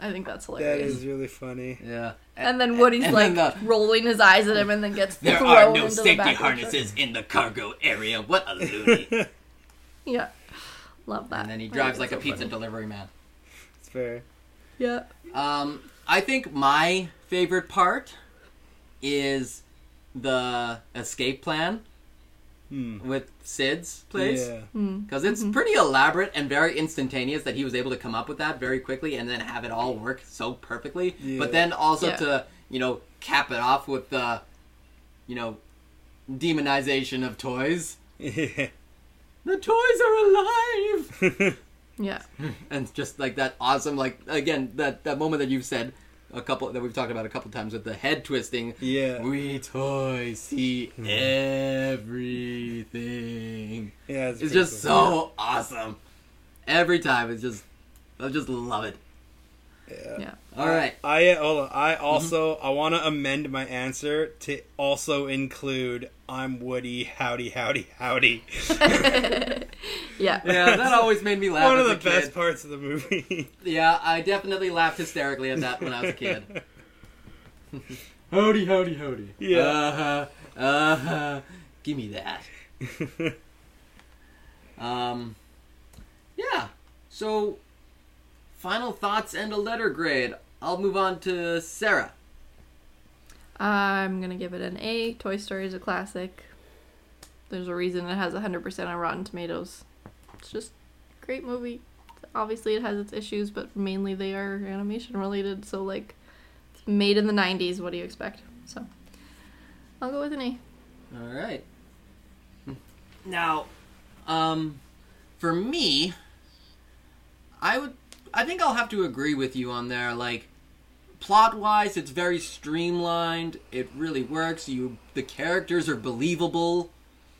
I think that's hilarious. is really funny. Yeah. and then Woody's and like then the- rolling his eyes at him and then gets There thrown are no into the safety back of the truck. harnesses in the cargo area. What a loony. (laughs) Yeah, love that. and then he drives it's like a pizza funny. delivery man. It's fair. Yeah. Um, I think my favorite part is the escape plan Hmm. with Sid's place. Yeah. Because it's pretty elaborate and very instantaneous that he was able to come up with that very quickly and then have it all work so perfectly. Yeah. But then also Yeah. to, you know, cap it off with the, you know, demonization of toys. The toys are alive! (laughs) Yeah. (laughs) and just like that awesome, like, again, that, that moment that you've said a couple, that we've talked about a couple times with the head twisting. Yeah. We toys see mm-hmm. everything. Yeah. It's pretty just cool. so awesome. Every time, it's just, I just love it. Yeah. Yeah. All right. I uh, hold on. I also I want to amend my answer to also include I'm Woody. Howdy, howdy, howdy. (laughs) Yeah. Yeah, that always made me laugh. One of as the a best kid. parts of the movie. Yeah, I definitely laughed hysterically at that when I was a kid. (laughs) howdy, howdy, howdy. Yeah. Uh huh. Uh huh. Give me that. (laughs) Um. Yeah. So, final thoughts and a letter grade. I'll move on to Sarah. I'm gonna give it an A. Toy Story is a classic. There's a reason it has 100% on Rotten Tomatoes. It's just a great movie. Obviously, it has its issues, but mainly they are animation related. So, like, it's made in the 90s. What do you expect? So, I'll go with an A. All right. Now, um, for me, I would, I think I'll have to agree with you on there. Like, plot-wise, it's very streamlined. It really works. You, the characters are believable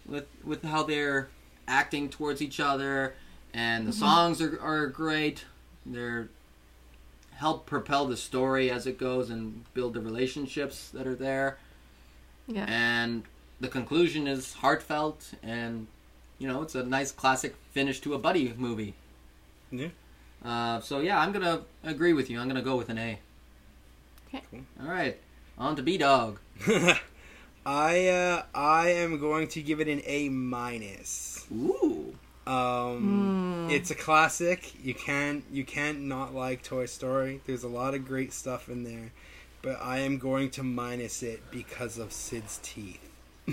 with with how they're acting towards each other, and the mm-hmm. songs are are great. They're help propel the story as it goes and build the relationships that are there Yeah. and the conclusion is heartfelt and you know it's a nice classic finish to a buddy movie Yeah. Uh, so yeah i'm gonna agree with you i'm gonna go with an a Okay. all right on to b dog (laughs) I uh, I am going to give it an A minus. ooh Um, It's a classic. You can't you can't not like Toy Story. There's a lot of great stuff in there, but I am going to minus it because of Sid's teeth. (laughs)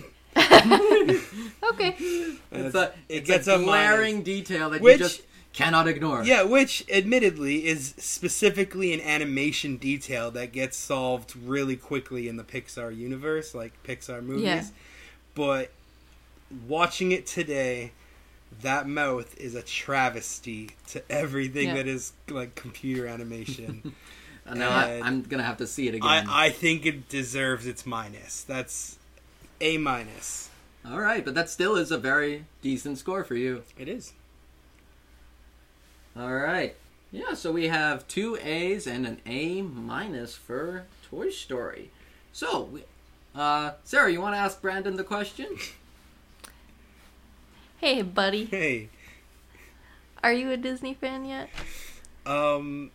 Okay. (laughs) it's a, it gets a a minus. glaring detail that Which- you just cannot ignore Yeah, which admittedly is specifically an animation detail that gets solved really quickly in the Pixar universe, like Pixar movies. Yeah. But watching it today, that mouth is a travesty to everything Yeah. that is like computer animation. (laughs) Uh, now I, I'm gonna have to see it again I, I think it deserves its minus. That's A minus. all right but that still is a very decent score for you It is. All right. Yeah, so we have two A's and an A minus for Toy Story. So, we- uh, Sarah, you want to ask Brandon the question? Hey, buddy. Hey. Are you a Disney fan yet? Um,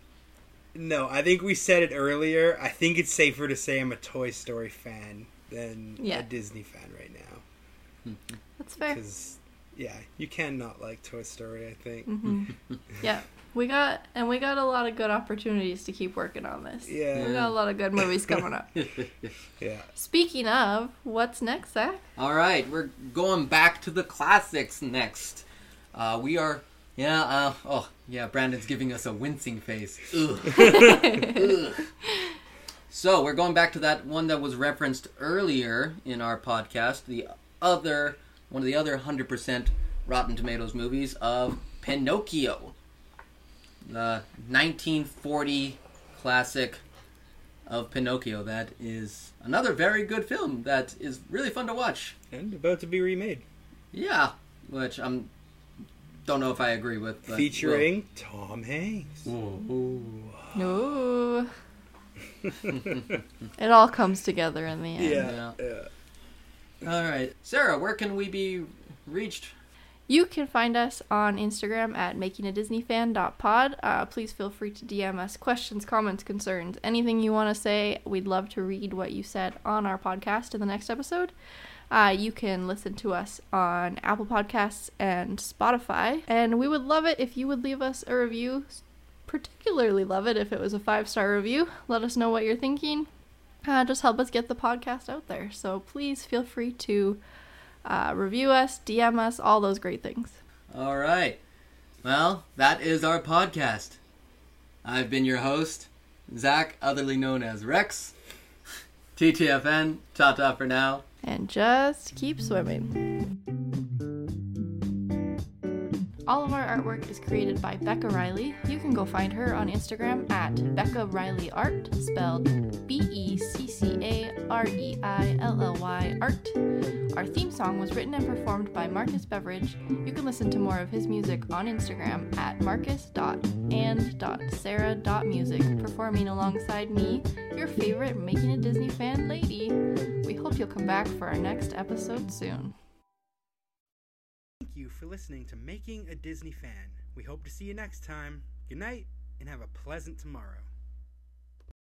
no, I think we said it earlier. I think it's safer to say I'm a Toy Story fan than Yeah. a Disney fan right now. That's fair. Because, yeah, you cannot like Toy Story, I think. hmm (laughs) yeah, we got and we got a lot of good opportunities to keep working on this. Yeah. We got a lot of good movies coming up. (laughs) Yeah. Speaking of, what's next, Zach? All right, we're going back to the classics next. Uh, we are, yeah, uh, oh, yeah, Brandon's giving us a wincing face. Ugh. (laughs) Ugh. So, we're going back to that one that was referenced earlier in our podcast, the other, one of the other 100% Rotten Tomatoes movies of Pinocchio. The 1940 classic of Pinocchio that is another very good film that is really fun to watch. And about to be remade. Yeah, which I'm don't know if I agree with. But Featuring Tom Hanks. No. (laughs) it all comes together in the end. Yeah. yeah. well, all right, Sarah, where can we be reached? You can find us on Instagram at makingadisneyfan.pod. Uh, please feel free to DM us questions, comments, concerns, anything you want to say. We'd love to read what you said on our podcast in the next episode. Uh, you can listen to us on Apple Podcasts and Spotify. And we would love it if you would leave us a review. Particularly love it if it was a five star review. Let us know what you're thinking. Uh, just help us get the podcast out there. So please feel free to uh, review us, DM us, all those great things. All right, well, that is our podcast. I've been your host, Zach, otherly known as Rex. TTFN, ta ta for now. And just keep swimming. All of our artwork is created by Becca Reilly. You can go find her on Instagram at Becca Reilly Art, spelled B E C C A R E I L L Y Art. Our theme song was written and performed by Marcus Beveridge. You can listen to more of his music on Instagram at marcus.and.sarah.music, performing alongside me, your favorite Making a Disney fan lady. We hope you'll come back for our next episode soon. You for listening to Making a Disney Fan. We hope to see you next time. Good night, and have a pleasant tomorrow.